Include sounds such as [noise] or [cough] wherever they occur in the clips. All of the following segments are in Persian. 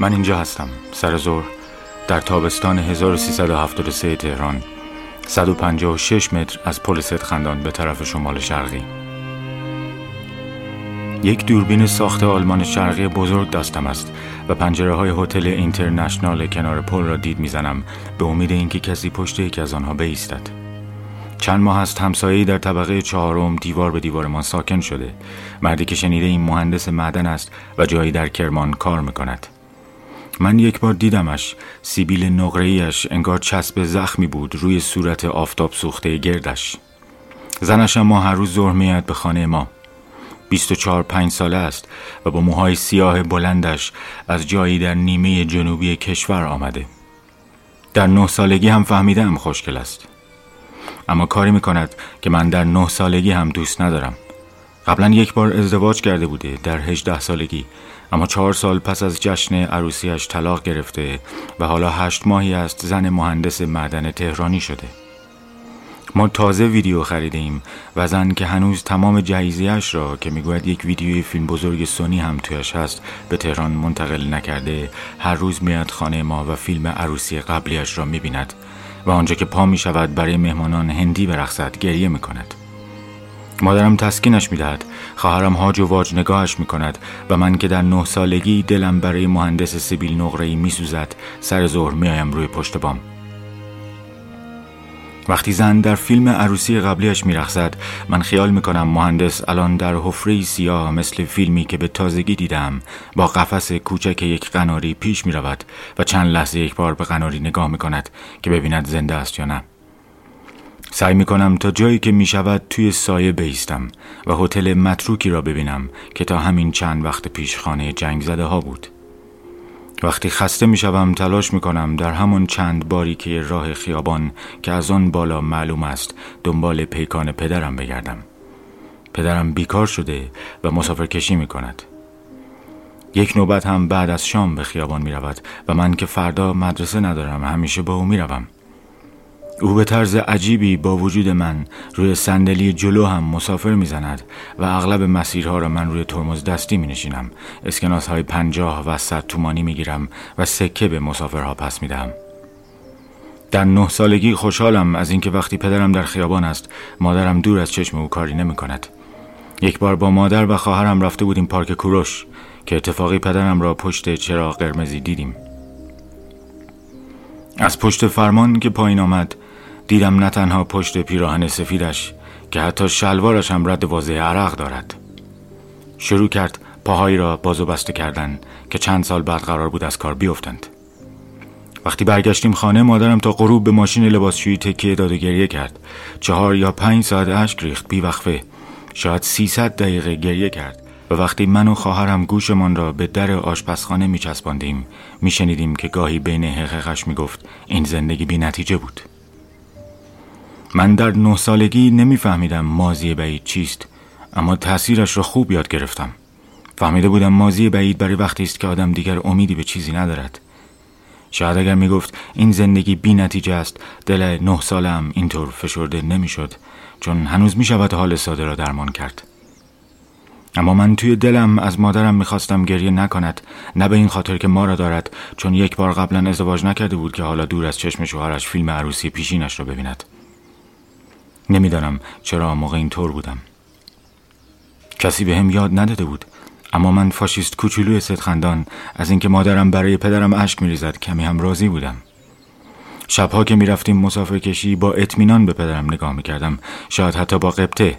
من اینجا هستم سر زور. در تابستان 1373 تهران 156 متر از پل خندان به طرف شمال شرقی. یک دوربین ساخت آلمان شرقی بزرگ دستم است و پنجره های هتل اینترنشنال کنار پل را دید می‌زنم به امید اینکه کسی پشت یکی از آنها بایستد چند ماه است همسایه‌ای در طبقه چهارم دیوار به دیوارمان ساکن شده. مردی که شنیده این مهندس معدن است و جایی در کرمان کار می‌کند. من یک بار دیدمش. سیبیل نقرهیش انگار چسب زخمی بود روی صورت آفتاب سوخته گردش. زنش ما هر روز ظهر میاد به خانه ما. 24 پنج ساله است و با موهای سیاه بلندش از جایی در نیمه جنوبی کشور آمده. در نه سالگی هم فهمیدم خوشگل است. اما کاری می‌کند که من در نه سالگی هم دوست ندارم. قبلا یک بار ازدواج کرده بوده در هجده سالگی. اما چهار سال پس از جشن عروسیش طلاق گرفته و حالا هشت ماهی است زن مهندس معدن تهرانی شده ما تازه ویدیو خریدیم و زن که هنوز تمام جهیزیش را که می‌گوید یک ویدیوی فیلم بزرگ سونی هم تویش هست به تهران منتقل نکرده هر روز میاد خانه ما و فیلم عروسی قبلیش را می‌بیند و آنجا که پا می شود برای مهمانان هندی برخصد گریه می کند. مادرم تسکینش می‌دهد. خواهرم هاج و واج نگاهش می کند و من که در نه سالگی دلم برای مهندس سیبیل نقره‌ای می سوزد سر ظهر میایم روی پشت بام. وقتی زن در فیلم عروسی قبلیش میرخصد من خیال می‌کنم مهندس الان در حفره سیاه مثل فیلمی که به تازگی دیدم با قفس کوچک یک قناری پیش می‌رود و چند لحظه یک بار به قناری نگاه می‌کند که ببیند زنده است یا نه. سعی می‌کنم تا جایی که می‌شود توی سایه بیستم و هتل متروکی را ببینم که تا همین چند وقت پیش خانه جنگ زده ها بود. وقتی خسته می شوم تلاش می کنم در همون چند باری که راه خیابان که از آن بالا معلوم است دنبال پیکان پدرم بگردم. پدرم بیکار شده و مسافر کشی می کند یک نوبت هم بعد از شام به خیابان می رود و من که فردا مدرسه ندارم همیشه با او می روم. او به طرز عجیبی با وجود من روی صندلی جلو هم مسافر می‌زند و اغلب مسیرها را من روی ترمز دستی می نشینم اسکناس های پنجاه و صد تومانی می گیرم و سکه به مسافرها پس می دهم. در نه سالگی خوشحالم از اینکه وقتی پدرم در خیابان است مادرم دور از چشم او کاری نمی کند. یک بار با مادر و خواهرم رفته بودیم پارک کوروش که اتفاقی پدرم را پشت چراغ قرمزی دیدیم از پشت فرمان که پایین آمد دیدم نه تنها پشت پیراهن سفیدش که حتی شلوارش هم رد واضح عرق دارد. شروع کرد پاهایی را باز و بسته کردن که چند سال بعد قرار بود از کار بیفتند. وقتی برگشتیم خانه مادرم تا غروب به ماشین لباسشویی تکیه داد و گریه کرد. چهار یا پنج ساعت اشک ریخت بیوقفه. شاید سیصد دقیقه گریه کرد و وقتی من و خواهرم گوشمان را به در آشپزخانه میچسباندیم میشنیدیم که گاهی بین حققش می‌گفت این زندگی بی نتیجه بود. من در نه سالگی نمیفهمیدم مازی بعید چیست اما تاثیرش را خوب یاد گرفتم. فهمیده بودم مازی بعید برای وقتی است که آدم دیگر امیدی به چیزی ندارد. شاید اگر می‌گفت این زندگی بی نتیجه است دل نه سالم اینطور فشرده نمی‌شد چون هنوز می شود حال ساده را درمان کرد. اما من توی دلم از مادرم می‌خواستم گریه نکند نه به این خاطر که ما را دارد چون یک بار قبلا ازدواج نکرده بود که حالا دور از چشم شوهرش فیلم عروسی پیشینش را ببیند. نمی‌دانم چرا موقع اینطور بودم. کسی به هم یاد نداده بود اما من فاشیست کوچولوی خندان از اینکه مادرم برای پدرم اشک میریزد کمی هم راضی بودم. شبها که می‌رفتیم مسافر کشی با اطمینان به پدرم نگاه می‌کردم شاید حتی با قبطه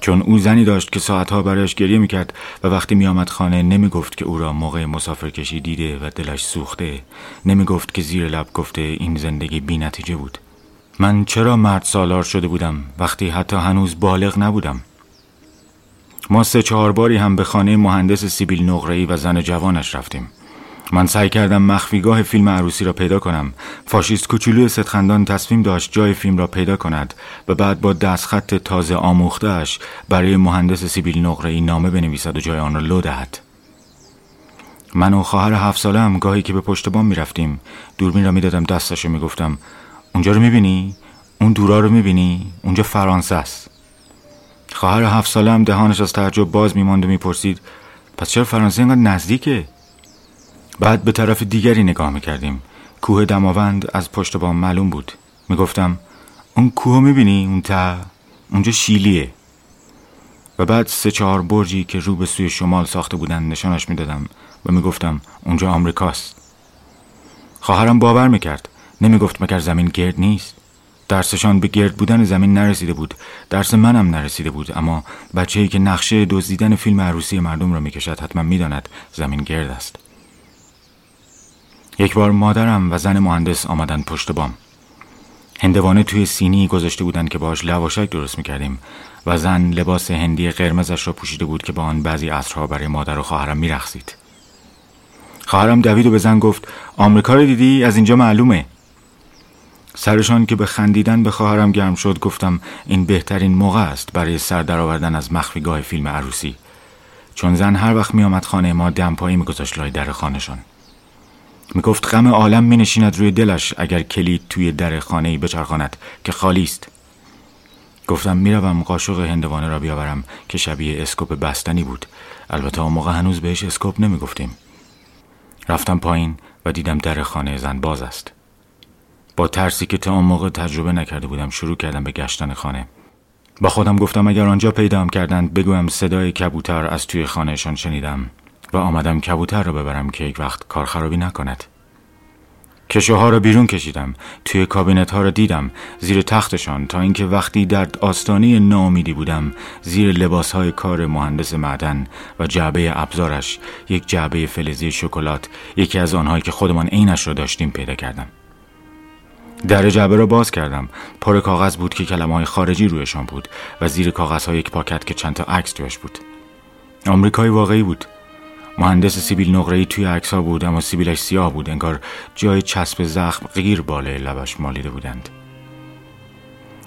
چون او زنی داشت که ساعتها برایش گریه می‌کرد و وقتی میآمد خانه نمی‌گفت که او را موقع مسافر کشی دیده و دلش سوخته نمی‌گفت که زیر لب گفته این زندگی بی نتیجه بود. من چرا مرد سالار شده بودم وقتی حتی هنوز بالغ نبودم؟ ما سه چهار باری هم به خانه مهندس سیبیل نقره‌ای و زن جوانش رفتیم. من سعی کردم مخفیگاه فیلم عروسی را پیدا کنم. فاشیست کوچولوی ستخندان تصمیم داشت جای فیلم را پیدا کند. و بعد با دستخط تازه آموختهش برای مهندس سیبیل نقره‌ای نامه بنویسد و جای آن را لو دهد. من و خواهر هفت هم گاهی که به پشت بام می‌رفتیم دوربین را می‌دادم دستش و می‌گفتم اونجا رو می‌بینی؟ اون دورا رو می‌بینی؟ اونجا فرانسه است. خواهر هفت ساله هم دهانش از تعجب باز میماند و می‌پرسید پس چرا فرانسه اینقدر نزدیکه؟ بعد به طرف دیگری نگاه می‌کردیم. کوه دماوند از پشت بام معلوم بود. می‌گفتم اون کوه می‌بینی؟ اون تا اونجا شیلیه. و بعد سه چهار برجی که رو به سوی شمال ساخته بودن نشانش می‌دادم و می‌گفتم اونجا آمریکاست. خواهرم باور می‌کرد. نمی‌گفت مگر زمین گرد نیست؟ درسشان به گرد بودن زمین نرسیده بود. درس منم نرسیده بود اما بچه ای که نقشه دزدیدن فیلم عروسی مردم را می‌کشد حتما می‌داند زمین گرد است. یک بار مادرم و زن مهندس آمدن پشت بام. هندوانه توی سینی گذاشته بودند که باش لواشک درست می‌کردیم و زن لباس هندی قرمزش را پوشیده بود که با آن بعضی عصرها برای مادر و خواهرم میرخصید خواهرم دوید و به زن گفت آمریکا رو دیدی؟ از اینجا معلومه. سرشان که به خندیدن به خواهرم گرم شد گفتم این بهترین موقع است برای سر درآوردن از مخفیگاه فیلم عروسی. چون زن هر وقت می آمد خانه ما دمپایی میگذاشت لای در خانهشان. می‌گفت غم عالم می نشیند روی دلش اگر کلید توی در خانه ای بچرخاند که خالی است. گفتم می‌روم قاشق هندوانه را بیاورم که شبیه اسکوپ بستنی بود. البته اون موقع هنوز بهش اسکوپ نمی‌گفتیم. رفتم پایین و دیدم در خانه زن باز است. با ترسی که تا آن موقع تجربه نکرده بودم شروع کردم به گشتن خانه. با خودم گفتم اگر آنجا پیدام کردند بگویم صدای کبوتر از توی خانهشان شنیدم و آمدم کبوتر را ببرم که یک وقت کار خرابی نکند. کشوها ها را بیرون کشیدم توی کابینت ها را دیدم زیر تختشان تا اینکه وقتی در آستانه ناامیدی بودم زیر لباس های کار مهندس معدن و جعبه ابزارش یک جعبه فلزی شکلات یکی از آنهایی که خودمان عینش را داشتیم پیدا کردم. در جعبه را باز کردم. پر کاغذ بود که کلمه های خارجی رویشان بود و زیر کاغذ های یک پاکت که چند تا عکس توش بود. آمریکایی واقعی بود. مهندس سیبیل نقره‌ای توی عکس ها بود اما سیبیلش سیاه بود. انگار جای چسب زخم غیر بالای لبش مالیده بودند.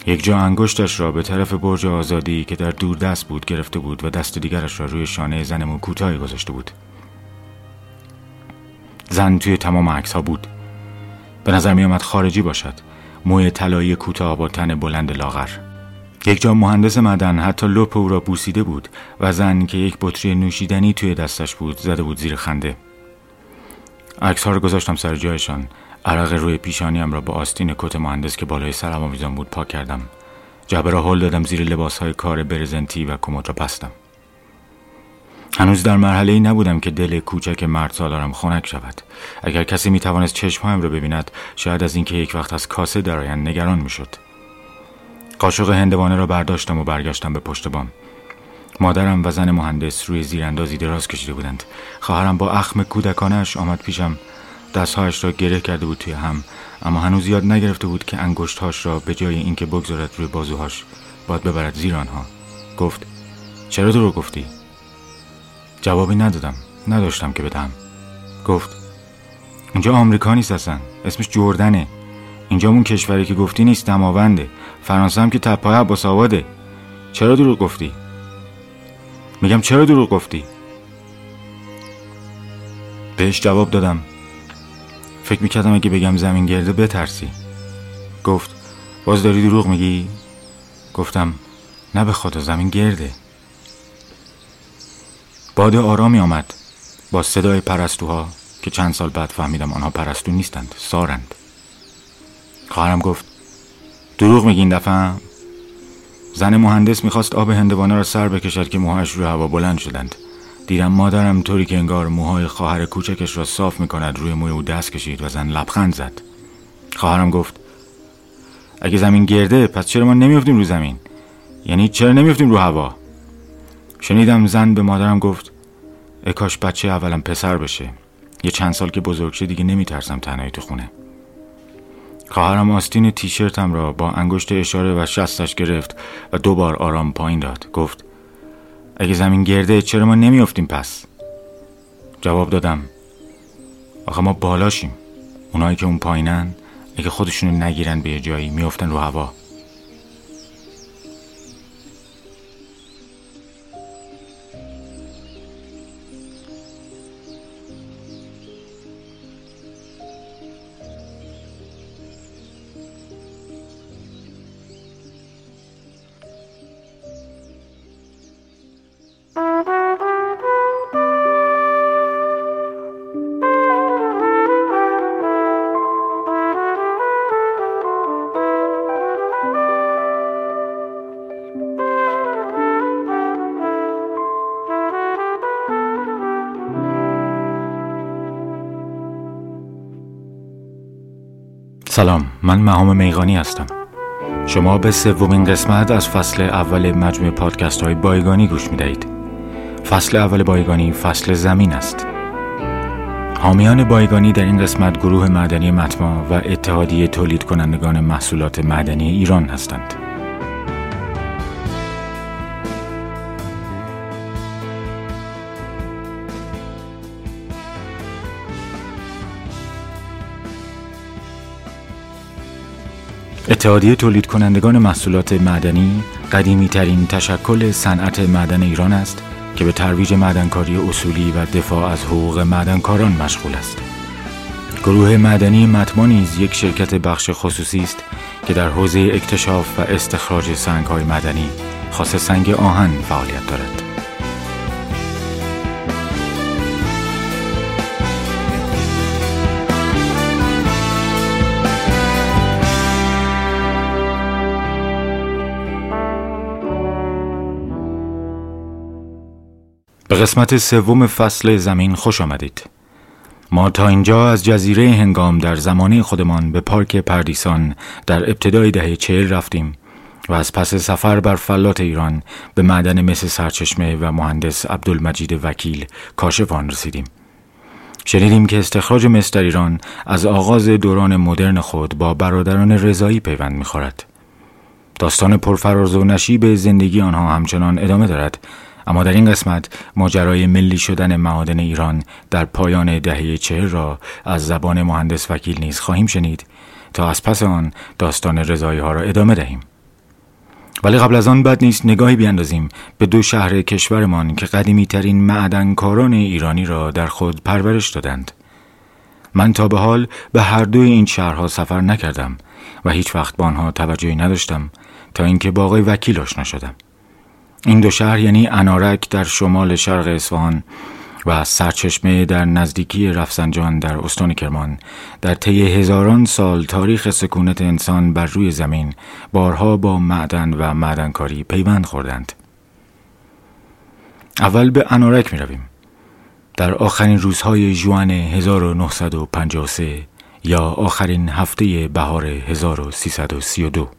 یک جا انگشتش را به طرف برج آزادی که در دور دست بود گرفته بود و دست دیگرش را روی شانه زنمون کوتاهی گذاشته بود. زن توی تمام عکس ها بود. به نظر می آمد خارجی باشد. موی طلایی کوتاه با تن بلند لاغر. یک جا مهندس مدن حتی لپ او را بوسیده بود و زن که یک بطری نوشیدنی توی دستش بود زده بود زیر خنده. عکس ها رو گذاشتم سر جایشان. عرق روی پیشانیم را با آستین کت مهندس که بالای سرم آویزان بود پاک کردم. جبه را هل دادم زیر لباس های کار برزنتی و کمد را بستم. هنوز در مرحله ای نبودم که دل کوچک مرد سالارم خنک شود. اگر کسی می توانست چشمهایم را ببیند شاید از اینکه یک وقت از کاسه درآیند نگران می‌شد. قاشق هندوانه را برداشتم و برگشتم به پشت بام. مادرم و زن مهندس روی زیراندازی دراز کشیده بودند. خواهرم با اخم کودکانش آمد پیشم. دستهایش را گره کرده بود توی هم اما هنوز یاد نگرفته بود که انگشتهاش را به جای اینکه بگذارد روی بازوهاش باید ببرد زیر آنها. گفت چرا رو گفتی؟ جوابی ندادم. نداشتم که بدم گفت اونجا آمریکا نیست اصلا. اسمش جردنه اینجا اون کشوری که گفتی نیست دماونده. فرانسه هم که تپای عباس آباده. چرا دروغ گفتی؟ میگم چرا دروغ گفتی؟ بهش جواب دادم. فکر می‌کردم اگه بگم زمین گرده بترسی. گفت باز داری دروغ میگی؟ گفتم نه به خدا زمین گرده. باد آرامی آمد. با صدای پرستوها که چند سال بعد فهمیدم آنها پرستو نیستند سارند. خواهرم گفت دروغ میگین دفعه؟ زن مهندس می‌خواست آب هندوانه را سر بکشد که موهاش روی هوا بلند شدند. دیدم مادرم طوری که انگار موهای خواهر کوچکش را صاف می‌کند روی موی او دست کشید و زن لبخند زد. خواهرم گفت اگه زمین گرده پس چرا ما نمیفتیم رو زمین؟ یعنی چرا نمیفتیم رو هوا؟ شنیدم زن به مادرم گفت اکاش بچه اولم پسر بشه. یه چند سال که بزرگ شه دیگه نمیترسم تنهایی تو خونه. خواهرم آستین تیشرتم را با انگشت اشاره و شستش گرفت و دو بار آرام پایین داد. گفت اگه زمین گرده چرا ما نمیافتیم پس؟ جواب دادم آخه ما بالاشیم. اونایی که اون پایینن اگه خودشونو نگیرن به یه جایی میافتن رو هوا. سلام من مهام میغانی هستم. شما به سومین قسمت از فصل اول مجموع پادکست های بایگانی گوش می دهید فصل اول بایگانی فصل زمین است. حامیان بایگانی در این قسمت گروه معدنی متما و اتحادیه تولید کنندگان محصولات معدنی ایران هستند. اتحادیه تولید کنندگان محصولات معدنی قدیمی ترین تشکل صنعت معدن ایران است که به ترویج معدنکاری اصولی و دفاع از حقوق معدنکاران مشغول است. گروه معدنی متما یک شرکت بخش خصوصی است که در حوزه اکتشاف و استخراج سنگ‌های معدنی خاص سنگ آهن فعالیت دارد. به قسمت سوم فصل زمین خوش آمدید. ما تا اینجا از جزیره هنگام در زمانه خودمان به پارک پردیسان در ابتدای دهه چهل رفتیم و از پس سفر بر فلات ایران به معدن مس سرچشمه و مهندس عبدالمجید وکیل کاشفان رسیدیم. شنیدیم که استخراج مس در ایران از آغاز دوران مدرن خود با برادران رضایی پیوند می‌خورد. داستان پرفراز و نشیب زندگی آنها همچنان ادامه دارد اما در این قسمت ماجرای ملی شدن معادن ایران در پایان دهه چهل را از زبان مهندس وکیل نیز خواهیم شنید تا از پس آن داستان رضایی ها را ادامه دهیم. ولی قبل از آن بد نیست نگاهی بیاندازیم به دو شهر کشورمان که قدیمی ترین معدنکاران ایرانی را در خود پرورش دادند. من تا به حال به هر دوی این شهرها سفر نکردم و هیچ وقت با آنها توجهی نداشتم تا اینکه با آقای وکیل آشنا شدم. این دو شهر یعنی انارک در شمال شرق اصفهان و سرچشمه در نزدیکی رفسنجان در استان کرمان در طی هزاران سال تاریخ سکونت انسان بر روی زمین بارها با معدن و معدنکاری پیوند خوردند اول به انارک می رویم. در آخرین روزهای جوان 1953 یا آخرین هفته بهار 1332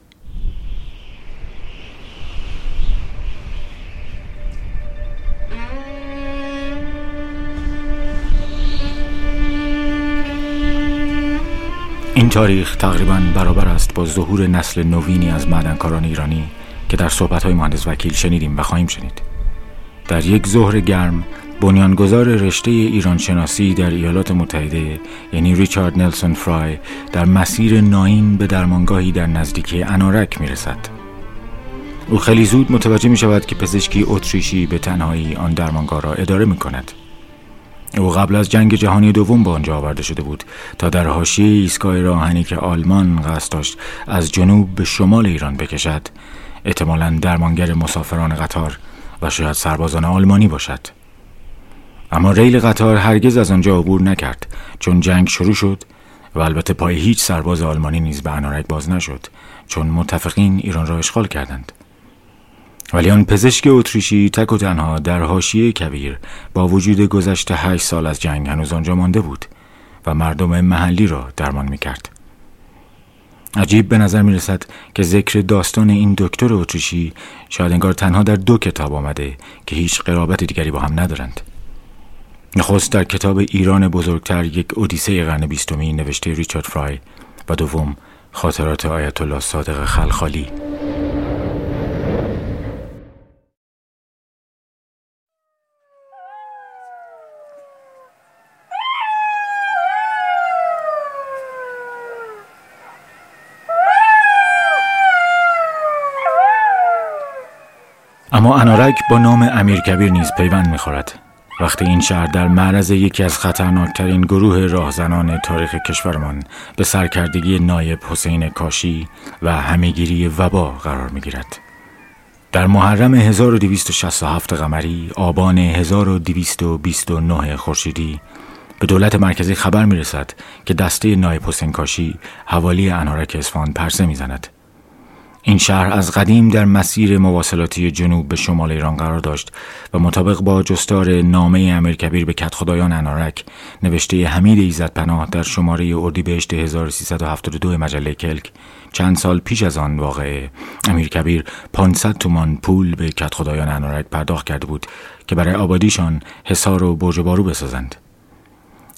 این تاریخ تقریبا برابر است با ظهور نسل نوینی از معدنکاران ایرانی که در صحبتهای مهندس وکیل شنیدیم و خواهیم شنید در یک ظهر گرم بنیانگذار رشته ایران شناسی در ایالات متحده یعنی ریچارد نلسون فرای در مسیر ناین به درمانگاهی در نزدیکی انارک می رسد. او خیلی زود متوجه می شود که پزشکی اتریشی به تنهایی آن درمانگاه را اداره می کند. او قبل از جنگ جهانی دوم به آنجا آورده شده بود تا در حاشیه ایستگاه راهنی که آلمان قصد داشت از جنوب به شمال ایران بکشد. احتمالا درمانگر مسافران قطار و شاید سربازان آلمانی باشد. اما ریل قطار هرگز از آنجا عبور نکرد. چون جنگ شروع شد و البته پای هیچ سرباز آلمانی نیز به انارک باز نشد چون متفقین ایران را اشغال کردند. ولی آن پزشک اتریشی تک و تنها در حاشیه کبیر با وجود گذشته هشت سال از جنگ هنوز آنجا مانده بود و مردم محلی را درمان می‌کرد. عجیب به نظر می رسد که ذکر داستان این دکتر اتریشی شاید انگار تنها در دو کتاب آمده که هیچ قرابت دیگری با هم ندارند. نخست در کتاب ایران بزرگتر یک اودیسه قرن بیستمی نوشته ریچارد فرای و دوم خاطرات آیت الله صادق خلخالی اما انارک با نام امیر کبیر نیز پیوند می‌خورد. وقتی این شهر در معرض یکی از خطرناکترین گروه راهزنان تاریخ کشورمان به سرکردگی نایب حسین کاشی و همهگیری وبا قرار می‌گیرد. در محرم 1267 قمری آبان 1229 خورشیدی به دولت مرکزی خبر می رسد که دسته نایب حسین کاشی حوالی انارک اصفهان پرسه می‌زند. این شهر از قدیم در مسیر مواصلاتی جنوب به شمال ایران قرار داشت و مطابق با جستار نامه امیرکبیر به کت خدایان انارک نوشته حمید ایزد پناه در شماره اردیبهشت 1372 مجله کلک چند سال پیش از آن واقعه امیرکبیر 500 تومان پول به کت خدایان انارک پرداخت کرده بود که برای آبادیشان حصار و برج بارو بسازند.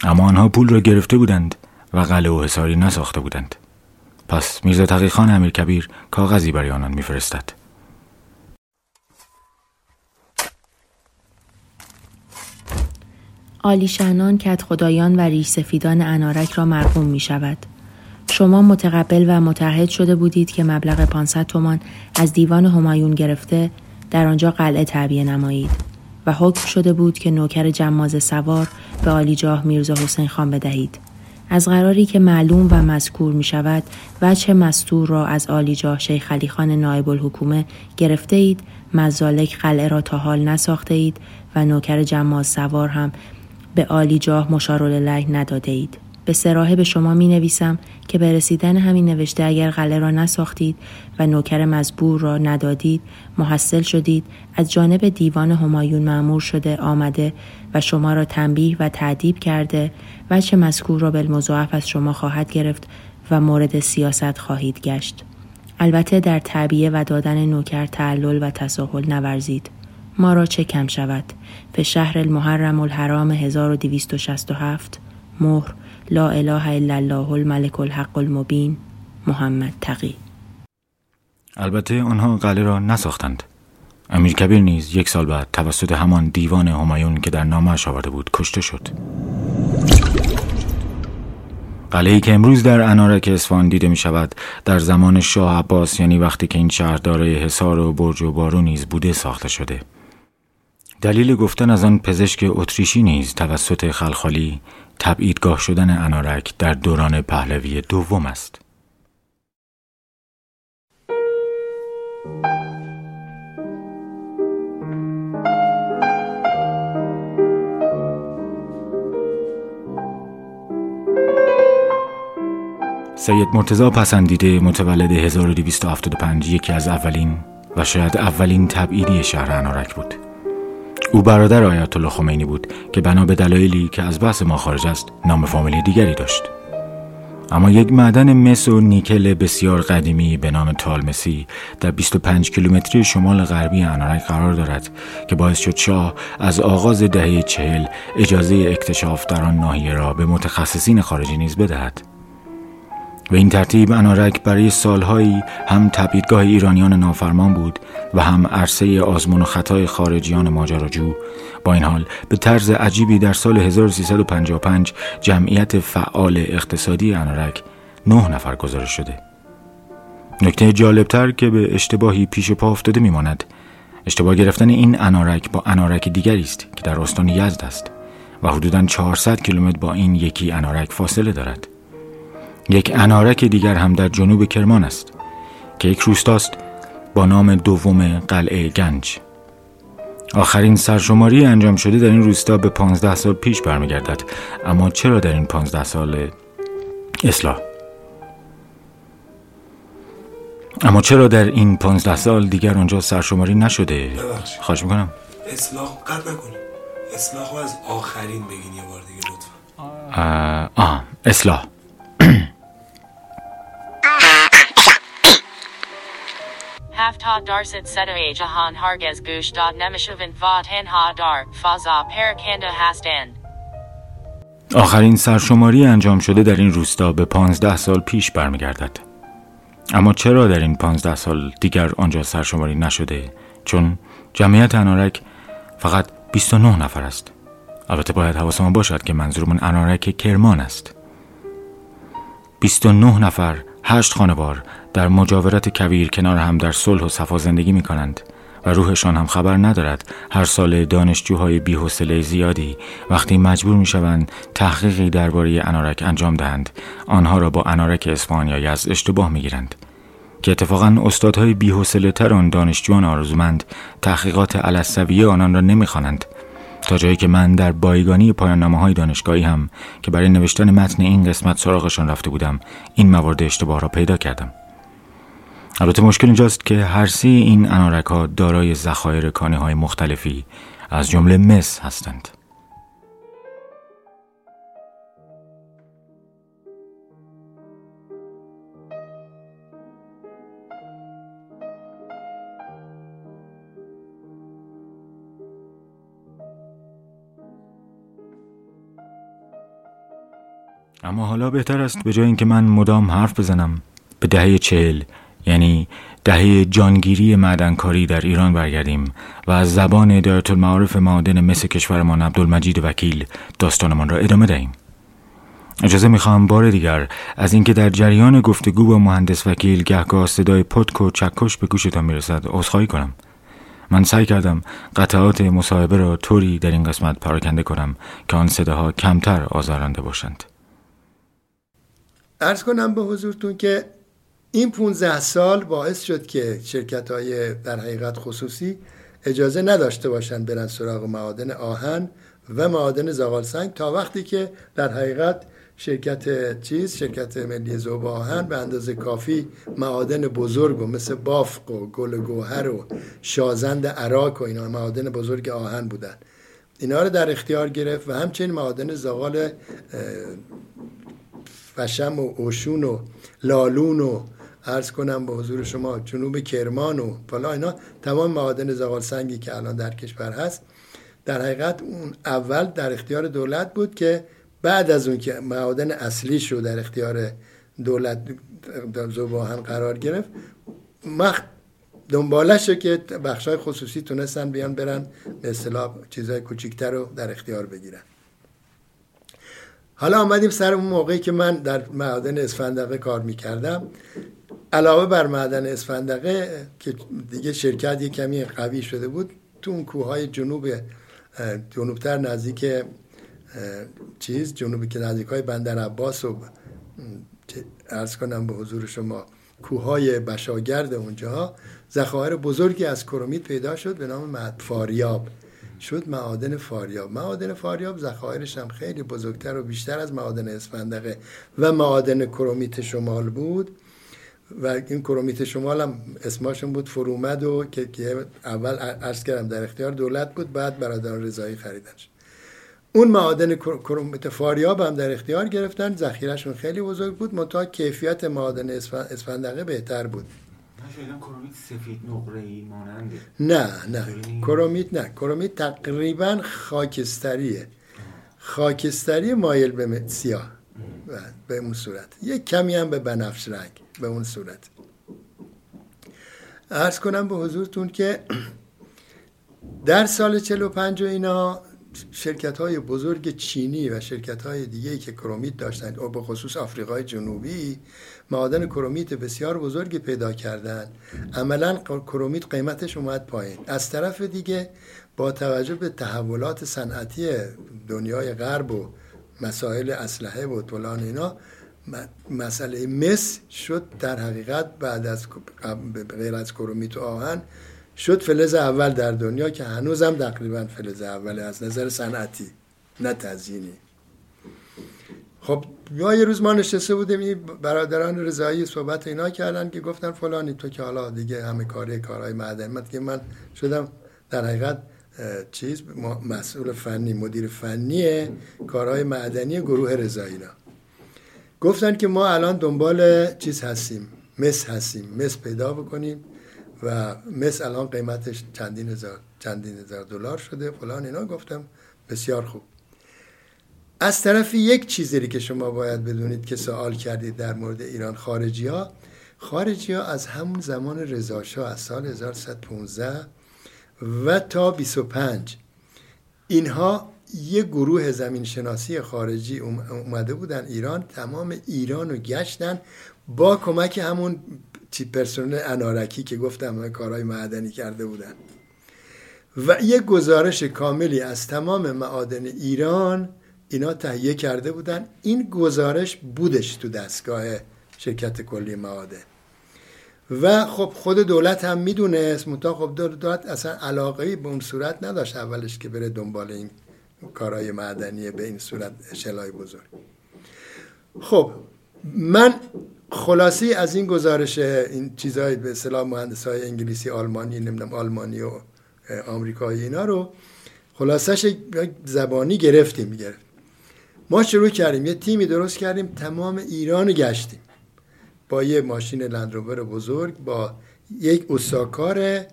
اما آنها پول را گرفته بودند و قلعه و حصاری نساخته بودند. پس میرزا تقی خان امیر کبیر کاغذی برای آنان میفرستد آلی شنان کت خدایان و ریش سفیدان انارک را مرحوم می شود. شما متقبل و متحد شده بودید که مبلغ 500 تومان از دیوان همایون گرفته در آنجا قلعه تعبیه نمایید و حکم شده بود که نوکر جماز سوار به آلی جاه میرزا حسین خان بدهید. از قراری که معلوم و مذکور می شود وچه مستور را از جاه شیخ علی خان نایب الحکومه گرفته اید مزالک قلعه را تا حال نساخته اید و نوکر جماز سوار هم به جاه مشارل نداده اید. به سراحه به شما می نویسم که به رسیدن همین نوشته اگر قلعه را نساختید و نوکر مزبور را ندادید محصل شدید از جانب دیوان همایون معمور شده آمده و شما را تنبیه و تعدیب کرده و چه مذکور را بالمضاعف از شما خواهد گرفت و مورد سیاست خواهید گشت. البته در تعبیه و دادن نوکر تعلل و تساهل نورزید. ما را چه کم شود؟ به شهر المحرم الحرام 1267 مهر لا اله الا الله الملک الحق المبین محمد تقی. البته آنها قلعه را نساختند. امیر کبیر نیز یک سال بعد توسط همان دیوان همایون که در نامش آورده بود کشته شد قلعه که امروز در انارک اصفهان دیده می شود در زمان شاه عباس یعنی وقتی که این شهر دارای حصار و برج و بارو نیز بوده ساخته شده دلیل گفتن از آن پزشک اتریشی نیز توسط خلخالی تبعیدگاه شدن انارک در دوران پهلوی دوم است. سید مرتزا پسندیده متولد 1275 یکی از اولین و شاید اولین تبعیدی شهر انارک بود. او برادر آیت الله خمینی بود که بنا به دلایلی که از بحث ما خارج است نام فامیلی دیگری داشت اما یک معدن مس و نیکل بسیار قدیمی به نام تالمسی در 25 کیلومتری شمال غربی انارک قرار دارد که باعث شد شاه از آغاز دهه چهل اجازه اکتشاف در آن ناحیه را به متخصصین خارجی نیز بدهد و این ترتیب انارک برای سالهایی هم تبعیدگاه ایرانیان نافرمان بود و هم عرصه آزمون و خطای خارجیان ماجراجو. با این حال به طرز عجیبی در سال 1355 جمعیت فعال اقتصادی انارک نه نفر گزارش شده. نکته جالبتر که به اشتباهی پیش پا افتاده میماند اشتباه گرفتن این انارک با انارک دیگری است که در استان یزد است و حدوداً 400 کیلومتر با این یکی انارک فاصله دارد. یک انارک دیگر هم در جنوب کرمان است که یک روستاست با نام دوم قلعه گنج. آخرین سرشماری انجام شده در این روستا به پانزده سال پیش برمیگردد. اما چرا در این پانزده سال اصلاح؟ اما چرا در این پانزده سال دیگر آنجا سرشماری نشده؟ خواهش می‌کنم. اصلاح قطع نکنیم اصلاح از آخرین بگین یه بار دیگه لطفا. آه اصلاح. [clears throat] هفتا درصد صدای جهان هرگز گوش داد نمی‌شوند و تنها در فضا پرکنده هستند آخرین سرشماری انجام شده در این روستا به پانزده سال پیش برمیگردد. اما چرا در این پانزده سال دیگر آنجا سرشماری نشده؟ چون جمعیت انارک فقط 29 نفر است. البته باید حواسمان باشد که منظورمون انارک کرمان است. 29 نفر هشت خانوار در مجاورت کویر کنار هم در صلح و صفا زندگی می کنند و روحشان هم خبر ندارد هر سال دانشجوهای بیحوصله زیادی وقتی مجبور می شوند تحقیقی درباره انارک انجام دهند آنها را با انارک یا یزد اشتباه می گیرند که اتفاقا استادهای بیحوصله تر آن دانشجویان آرزومند تحقیقات علصویه آنان را نمی‌خوانند. تا جایی که من در بایگانی پایان های دانشگاهی هم که برای نوشتن متن این قسمت سراغشان رفته بودم این موارد اشتباه را پیدا کردم. البته مشکل اینجاست که هر سی این انارک ها دارای ذخایر کانه های مختلفی از جمله مس هستند. اما حالا بهتر است به جای اینکه من مدام حرف بزنم به دهه چهل یعنی دهه جانگیری معدنکاری در ایران برگردیم و از زبان ادارت المعارف معادن مثل کشورمان عبدالمجید وکیل داستانمان را ادامه دهیم. اجازه می‌خواهم بار دیگر از اینکه در جریان گفتگو با مهندس وکیل گهگاه صدای پتک و چکش به گوشتان می‌رسد عذرخواهی کنم. من سعی کردم قطعات مصاحبه را طوری در این قسمت پراکنده کنم که آن صداها کمتر آزارنده باشند. ارز کنم به حضورتون که این 15 سال باعث شد که شرکت های در حقیقت خصوصی اجازه نداشته باشند برن سراغ معادن آهن و معادن زغال سنگ تا وقتی که در حقیقت شرکت چیز شرکت ملی زوب آهن به اندازه کافی معادن بزرگ و مثل بافق و گل گوهر و شازند عراق و اینا معادن بزرگ آهن بودن. اینا رو در اختیار گرفت و همچنین معادن زغال فشم و اوشون و لالون و عرض کنم به حضور شما جنوب کرمان و فلا اینا تمام معادن زغال سنگی که الان در کشور هست در حقیقت اون اول در اختیار دولت بود که بعد از اون که معادن اصلیش رو در اختیار دولت زباهن قرار گرفت مخت دنبالش که بخشای خصوصی تونستن بیان برن به اصطلاح چیزهای کوچیکتر رو در اختیار بگیرن. حالا آمدیم سر اون موقعی که من در معادن اسفندقه کار می‌کردم. علاوه بر معدن اسفندقه که دیگه شرکت یه کمی قوی شده بود تو اون کوههای جنوب جنوبتر نزدیک چیز جنوبی که نزدیک های بندر عباس و ارز کنم به حضور شما کوههای بشاگرد اونجا ذخایر بزرگی از کرومیت پیدا شد به نام فاریاب. شد معادن فاریاب. معادن فاریاب ذخایرش هم خیلی بزرگتر و بیشتر از معادن اسفندقه و معادن کرومیت شمال بود. و این کرومیت شمال هم اسماشون بود فرومد و که اول عرض کردم در اختیار دولت بود بعد برادران رضایی خریدنش اون معادن کرومیت فاریاب هم در اختیار گرفتن ذخیرهشون خیلی بزرگ بود منتها کیفیت معادن اسفندقه بهتر بود. کرومیت سفید نقره ماننده. نه نه. کرومیت نه. کرومیت تقریبا خاکستریه. خاکستری مایل به سیاه. به اون صورت. یک کمی هم به بنفش رنگ. به اون صورت. ارز کنم به حضورتون که در سال 45 اینا شرکت های بزرگ چینی و شرکت های دیگه که کرومیت داشتند و به خصوص آفریقای جنوبی معادن کرومیت بسیار بزرگی پیدا کردند عملا کرومیت قیمتش اومد پایین. از طرف دیگه با توجه به تحولات صنعتی دنیای غرب و مسائل اسلحه و طولان اینا مسئله مس شد در حقیقت بعد از غیر از کرومیت و آهن شد فلز اول در دنیا که هنوزم تقریبا فلز اوله از نظر صنعتی نه تزیینی. خب یا یه روز ما نشسته بودیم این برادران رضایی صحبت اینا کردن که گفتن فلانی تو که حالا دیگه همه کاری کارهای معدن. که من شدم در حقیقت چیز مسئول فنی مدیر فنی کارهای معدنی گروه رضایینا گفتن که ما الان دنبال چیز هستیم. مس هستیم. مس پیدا بکنیم و مس الان قیمتش چندین هزار چندین هزار دلار شده. فلان اینا. گفتم بسیار خوب. از طرف یک چیزی که شما باید بدونید که سوال کردید در مورد ایران خارجی ها خارجی ها از همون زمان رضاشاه از سال 1115 و تا 25 اینها یه گروه زمین شناسی خارجی اومده بودن ایران تمام ایران رو گشتن با کمک همون پرسنل انارکی که گفتم کارهای معدنی کرده بودن. و یه گزارش کاملی از تمام معادن ایران اینا تهیه کرده بودن. این گزارش بودش تو دستگاه شرکت کلی معادن. و خب خود دولت هم می‌دونست منتها خب دولت اصلا علاقه به اون صورت نداشت اولش که بره دنبال این کارهای معدنی به این صورت شلای بزرگ. خب من خلاصی از این گزارش این چیزهای به اصطلاح مهندس های انگلیسی آلمانی نمی‌دونم آلمانی و آمریکایی اینا رو خلاصش زبانی گرفتیم گرفت ما شروع کردیم یه تیمی درست کردیم تمام ایران گشتیم. با یه ماشین لندروور بزرگ با یک اساکار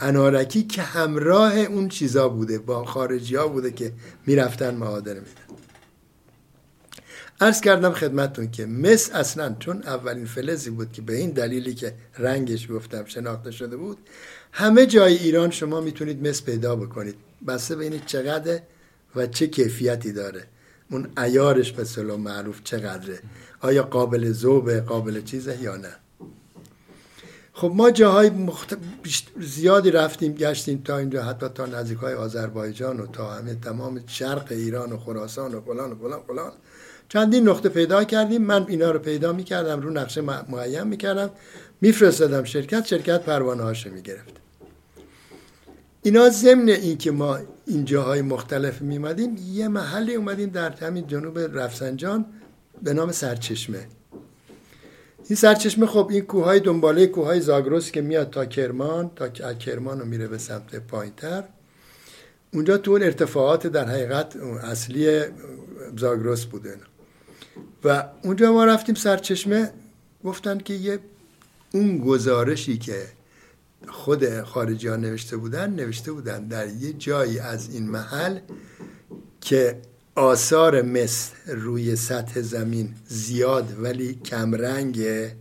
انارکی که همراه اون چیزا بوده با خارجی ها بوده که می‌رفتن معادن میدن. ارز کردم خدمتون که مس اصلا چون اولین فلزی بود که به این دلیلی که رنگش گفتم شناخته شده بود همه جای ایران شما می‌تونید مس پیدا بکنید. بسته ببینید چقدر و چه کیفیتی داره. اون ایارش به معروف چقدره. آیا قابل ذوبه قابل چیزه یا نه؟ خب ما جاهای مخت... زیادی رفتیم گشتیم تا اینجا حتی تا نزدیک های آذربایجان و تا همه تمام شرق ایران و خراسان و فلان و فلان فلان. چندین نقطه پیدا کردیم. من اینا رو پیدا می‌کردم رو نقشه معین می‌کردم. میفرستادم شرکت شرکت پروانه هاشو می‌گرفت. اینا ضمن این که ما این جاهای مختلف میمدیم یه محلی اومدیم در همین جنوب رفسنجان به نام سرچشمه. این سرچشمه خب این کوههای دنباله کوههای زاگرس که میاد تا کرمان تا کرمان رو میره به سمت پایینتر. اونجا تو ارتفاعات در حقیقت اصلی زاگرس بوده. و اونجا ما رفتیم سرچشمه گفتن که یه اون گزارشی که خود خارجی ها نوشته بودن نوشته بودن در یه جایی از این محل که آثار مس روی سطح زمین زیاد ولی کمرنگه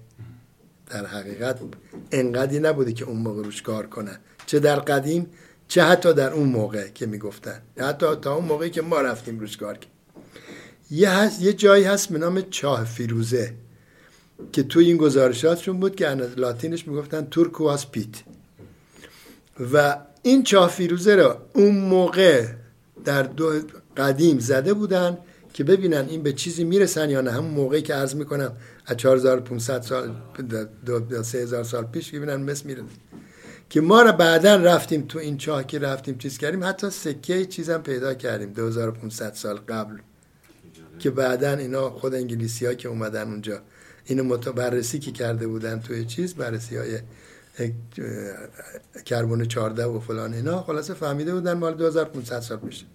در حقیقت انقدی نبوده که اون موقع روش کار کنن. چه در قدیم چه حتی در اون موقع که می‌گفتن. حتی تا اون موقعی که ما رفتیم روش کار کنیم یه, هست، یه جایی هست به نام چاه فیروزه که توی این گزارشاتشون بود که لاتینش می‌گفتن تورکواس پیت. و این چاه فیروزه را اون موقع در دو قدیم زده بودن که ببینن این به چیزی می‌رسن یا نه. همون موقعی که عرض می‌کنم از 4500 سال دو 3000 سال پیش ببینن مثل میره که ما را بعدا رفتیم تو این چاه که رفتیم چیز کردیم حتی سکه چیزم پیدا کردیم 2500 سال قبل. که بعدا اینا خود انگلیسی ها که اومدن اونجا اینو متبرسی که کرده بودن توی چیز بررسی های کربن 14 و فلان اینا خلاصه فهمیده بودن مال 2500 سال میشه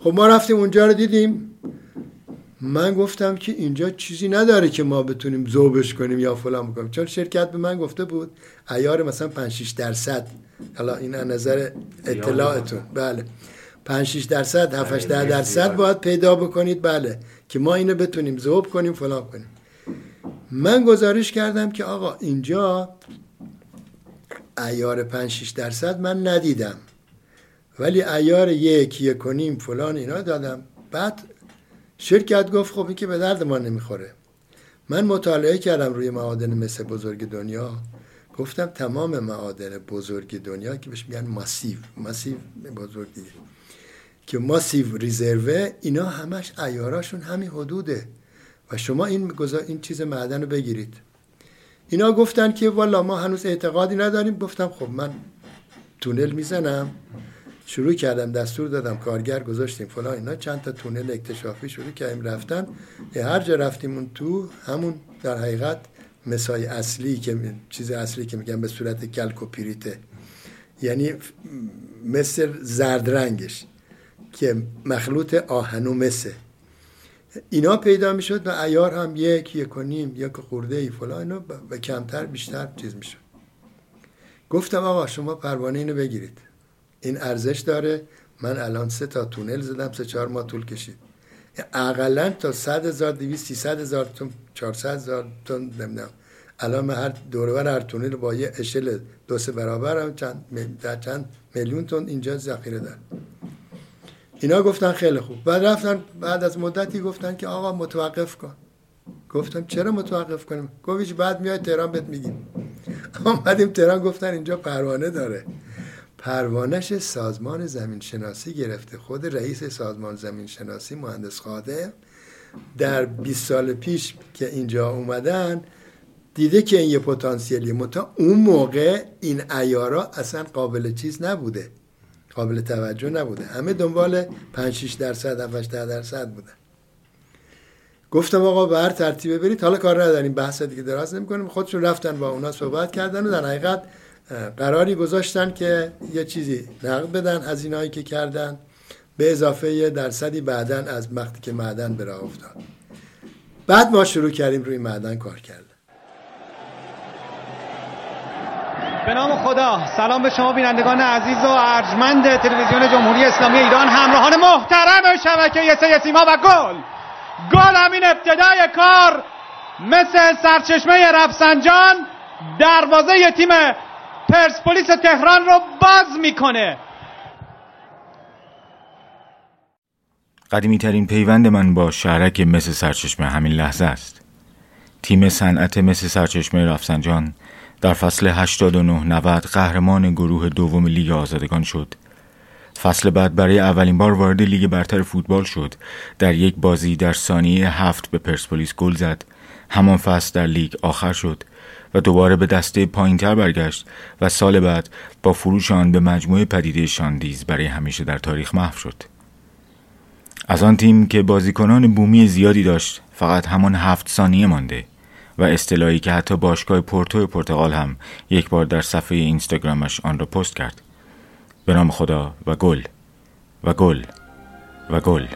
خب ما رفتیم اونجا رو دیدیم. من گفتم که اینجا چیزی نداره که ما بتونیم ذوبش کنیم یا فلان بکنیم. چون شرکت به من گفته بود ایار مثلا 5 6 درصد. حالا این از نظر اطلاعتون. بله. 5 6 درصد 7 8 درصد باید پیدا بکنید. بله. که ما اینو بتونیم ذوب کنیم فلان کنیم. من گزارش کردم که آقا اینجا ایار 5 6 درصد من ندیدم. ولی ایار یک یک کنیم فلان اینا دادم. بعد شرکت گفت خب این که به درد ما نمی‌خوره. من مطالعه کردم روی معادن مثل بزرگ دنیا. گفتم تمام معادن بزرگ دنیا که بهش میگن ماسیو ماسیو بزرگ دیگه که ماسیو ریزروه اینا همش ایاراشون همین حدوده. و شما این این چیز معدن رو بگیرید. اینا گفتن که والا ما هنوز اعتقادی نداریم. گفتم خب من تونل می‌زنم. شروع کردم دستور دادم کارگر گذاشتیم فلان اینا. چند تا تونل اکتشافی شروع کردیم رفتن. هر جا رفتیم اون تو همون در حقیقت مسای اصلی که چیز اصلی که میگن به صورت کلکوپیریته یعنی مثل زرد رنگش که مخلوط آهن و مسه. اینا پیدا می‌شد و ایار هم یک یک و نیم یک خورده ای فلان و کمتر بیشتر چیز می‌شد. گفتم آقا شما پروانه اینو بگیرید. این ارزش داره. من الان سه تا تونل زدم سه چهار ماه طول کشید. اقلا تا صد هزار دویست سیصد هزار تون چهارصد هزار تون نمی‌دونم. الان من هر دورور هر تونل با یه اشل دو سه برابر هم چند در چند میلیون تون اینجا ذخیره دار اینا گفتن خیلی خوب. بعد رفتن بعد از مدتی گفتن که آقا متوقف کن. گفتم چرا متوقف کنیم؟ گفت بعد میای تهران بهت میگیم. [laughs] آمدیم تهران گفتن اینجا پروانه داره. پروانش سازمان زمین شناسی گرفته. خود رئیس سازمان زمین شناسی مهندس خادم در 20 سال پیش که اینجا اومدن دیده که این یه پتانسیلی متا اون موقع این ایارا اصلا قابل چیز نبوده. قابل توجه نبوده. همه دنبال 5 6 درصد 7 درصد بودن. گفتم آقا به هر ترتیبه برید. حالا کار نداریم. بحث دیگه دراز نمی‌کنیم. خودشون رفتن با اونا صحبت کردن و در حقیقت قراری گذاشتن که یه چیزی نقد بدن از اینایی که کردن به اضافه یه درصدی بعدا از وقتی که معدن به راه افتاد. بعد ما شروع کردیم روی معدن کار کردن. به نام خدا. سلام به شما بینندگان عزیز و ارجمند تلویزیون جمهوری اسلامی ایران. همراهان محترم شبکه سه سیما و گل. گل همین ابتدای کار. مثل سرچشمه رفسنجان دروازه تیم پرسپولیس تهران رو باز می‌کنه. قدیمی ترین پیوند من با شهرک مثل سرچشمه همین لحظه است. تیم صنعت مثل سرچشمه رفسنجان در فصل 89-90 قهرمان گروه دوم لیگ آزادگان شد. فصل بعد برای اولین بار وارد لیگ برتر فوتبال شد. در یک بازی در ثانیه هفت به پرسپولیس گل زد. همان فصل در لیگ آخر شد. و دوباره به دسته پایینتر برگشت و سال بعد با فروش آن به مجموعه پدیده شاندیز برای همیشه در تاریخ محو شد. از آن تیم که بازیکنان بومی زیادی داشت فقط همان هفت ثانیه مانده و اصطلاحی که حتی باشگاه پورتو پرتغال هم یک بار در صفحه اینستاگرامش آن را پست کرد. به نام خدا و گل و گل و گل.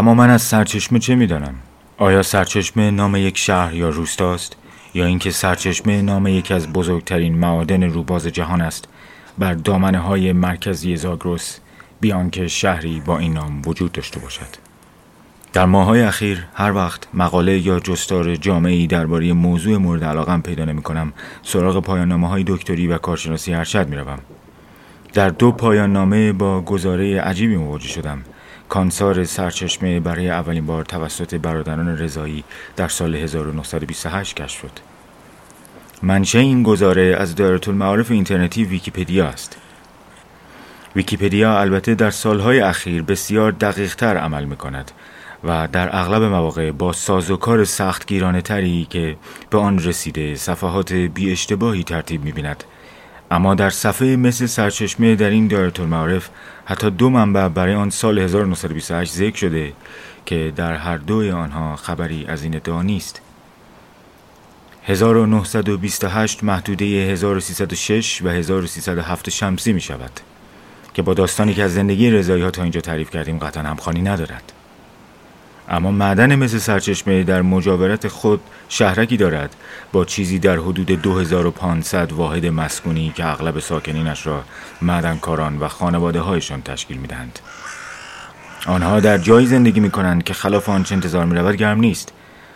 اما من از سرچشمه چه می‌دانم؟ آیا سرچشمه نام یک شهر یا روستاست؟ یا اینکه سرچشمه نام یکی از بزرگترین معادن روباز جهان است بر دامنه های مرکزی زاگروس بیان که شهری با این نام وجود داشته باشد در ماهای اخیر هر وقت مقاله یا جستار جامعی درباره موضوع مورد علاقم پیدا نمی کنم سراغ پایان های دکتری و کارشناسی ارشد می روم. در دو پایان نامه با گزاره عجیبی مواجه شدم کانسار سرچشمه برای اولین بار توسط برادران رضایی در سال 1928 کشف شد. منشأ این گزاره از دایره المعارف اینترنتی ویکیپدیا است. ویکیپدیا البته در سالهای اخیر بسیار دقیقتر عمل می کند و در اغلب مواقع با سازوکار سخت گیرانه تری که به آن رسیده صفحات بی اشتباهی ترتیب می بیند اما در صفحه مثل سرچشمه در این دایره المعارف حتی دو منبع برای آن سال 1928 ذکر شده که در هر دوی آنها خبری از این ادعا نیست. 1928 محدوده 1306 و 1307 شمسی می شود که با داستانی که از زندگی رضایی ها تا اینجا تعریف کردیم قطعا همخوانی ندارد. اما معدن مثل سرچشمه در مجاورت خود شهرکی دارد با چیزی در حدود 2500 واحد مسکونی که اغلب ساکنینش را معدنکاران و خانواده هایشان تشکیل می دهند. آنها در جایی زندگی می کنند که خلاف آنچه انتظار می رود گرم نیست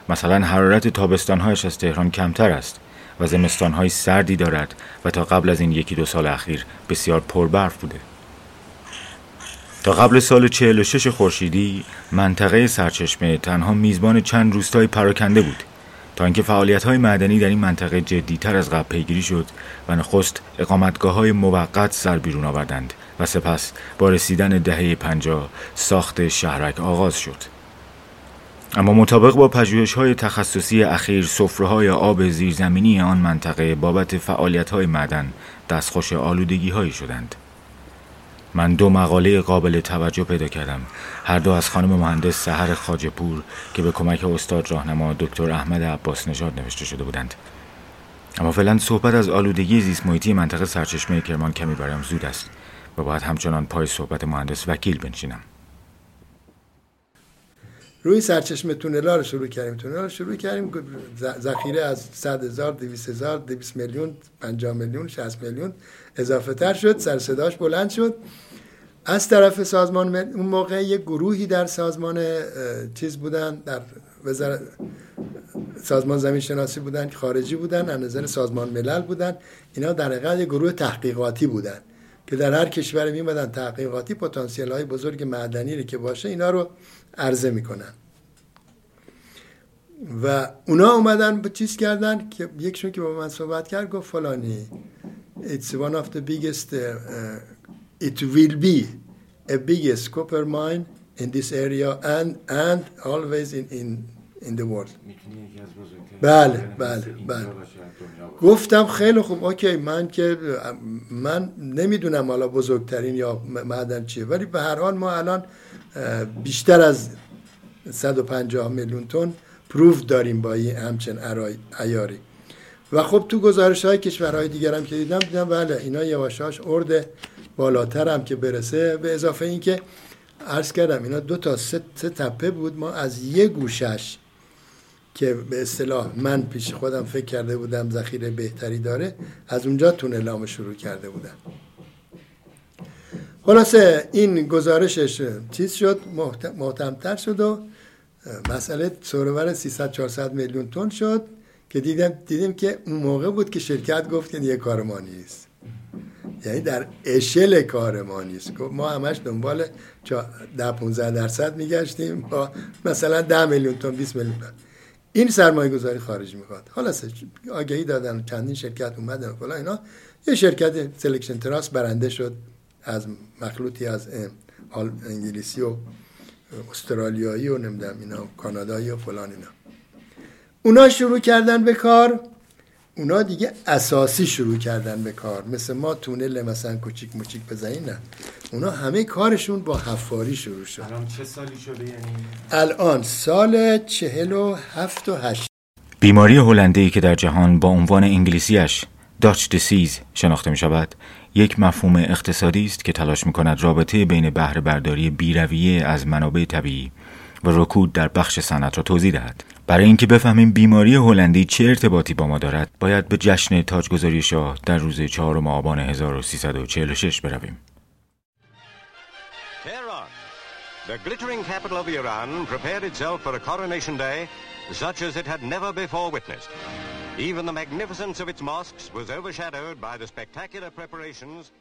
مثلا حرارت تابستانهایش از تهران کمتر است و زمستانهای سردی دارد و تا قبل از این یکی دو سال اخیر بسیار پربرف بوده تا قبل سال 46 خورشیدی منطقه سرچشمه تنها میزبان چند روستای پراکنده بود. تا اینکه فعالیت های معدنی در این منطقه جدیتر از قبل پیگیری شد و نخست اقامتگاه های موقت سر بیرون آوردند و سپس با رسیدن دهه پنجاه ساخت شهرک آغاز شد. اما مطابق با پژوهش های تخصصی اخیر سفره های آب زیرزمینی آن منطقه بابت فعالیت های معدن دستخوش آلودگی هایی شدند. من دو مقاله قابل توجه پیدا کردم. هر دو از خانم مهندس سهر خاجپور که به کمک استاد راهنما دکتر احمد عباس نژاد نوشته شده بودند. اما فعلا صحبت از آلودگی زیست محیطی منطقه سرچشمه کرمان کمی برایم زود است و باید همچنان پای صحبت مهندس وکیل بنشینم. روی سرچشمه تونلا رو شروع کردیم. تونلا رو شروع کردیم. ذخیره از 100 هزار 200 هزار 200 میلیون 50 میلیون 60 میلیون اضافه تر شد. سر صداش بلند شد. از طرف سازمان اون موقع یه گروهی در سازمان چیز بودن در وزارت سازمان زمین شناسی بودن خارجی بودن از نظر سازمان ملل بودن. اینا در حقیقت گروه تحقیقاتی بودن که در هر کشور میمدن تحقیقاتی پتانسیل های بزرگ معدنی که باشه اینا رو عرضه می‌کنن. و اونا اومدن به چیز کردن که یکشون که با من صحبت کرد گفت فلانی it's one of biggest uh, it will be a biggest copper mine in this area and and always in in in the world. بله بله بله. گفتم خیلی خوب. اوکی من که من نمی‌دونم حالا بزرگترین یا معدن چیه ولی به هر حال ما الان بیشتر از 150 میلیون تن پروف داریم با این همچن ایاری. و خب تو گزارش های کشورهای دیگر هم که دیدم دیدم بله اینا یواشاش ارد بالاتر هم که برسه. به اضافه اینکه عرض کردم اینا دو تا سه, سه تپه بود. ما از یه گوشش که به اصطلاح من پیش خودم فکر کرده بودم ذخیره بهتری داره از اونجا تونلامو شروع کرده بودم. خلاصه این گزارشش چیز شد محتمتر شد و مسئله سر و 300 400 میلیون تن شد که دیدم دیدیم که اون موقع بود که شرکت گفت که یه کار ما یعنی در اشل کار ما نیست. ما همش دنبال 10 15 درصد میگشتیم با مثلا 10 میلیون تن 20 میلیون تن. این سرمایه گذاری خارج می‌خواد. حالا آگهی دادن چندین شرکت اومدن و اینا. یه شرکت سلکشن تراست برنده شد از مخلوطی از انگلیسی و استرالیایی و نمی‌دونم اینا کانادایی و فلان اینا. اونا شروع کردن به کار. اونا دیگه اساسی شروع کردن به کار. مثل ما تونل مثلا کوچیک موچیک بزنین نه. اونا همه کارشون با حفاری شروع شد. الان چه سالی شده یعنی؟ الان سال چهل و هفت و هشت. بیماری هلنده که در جهان با عنوان انگلیسیش داچ دسیز شناخته می شود یک مفهوم اقتصادی است که تلاش می کند رابطه بین بهره برداری بیرویه از منابع طبیعی و رکود در بخش صنعت را توضیح دهد. برای اینکه بفهمیم بیماری هلندی چه ارتباطی با ما دارد باید به جشن تاجگذاری شاه در روز چهارم آبان 1346 برویم The glittering capital of Iran prepared itself for a coronation day such as it had never before witnessed. Even the magnificence of its mosques was overshadowed by the spectacular preparations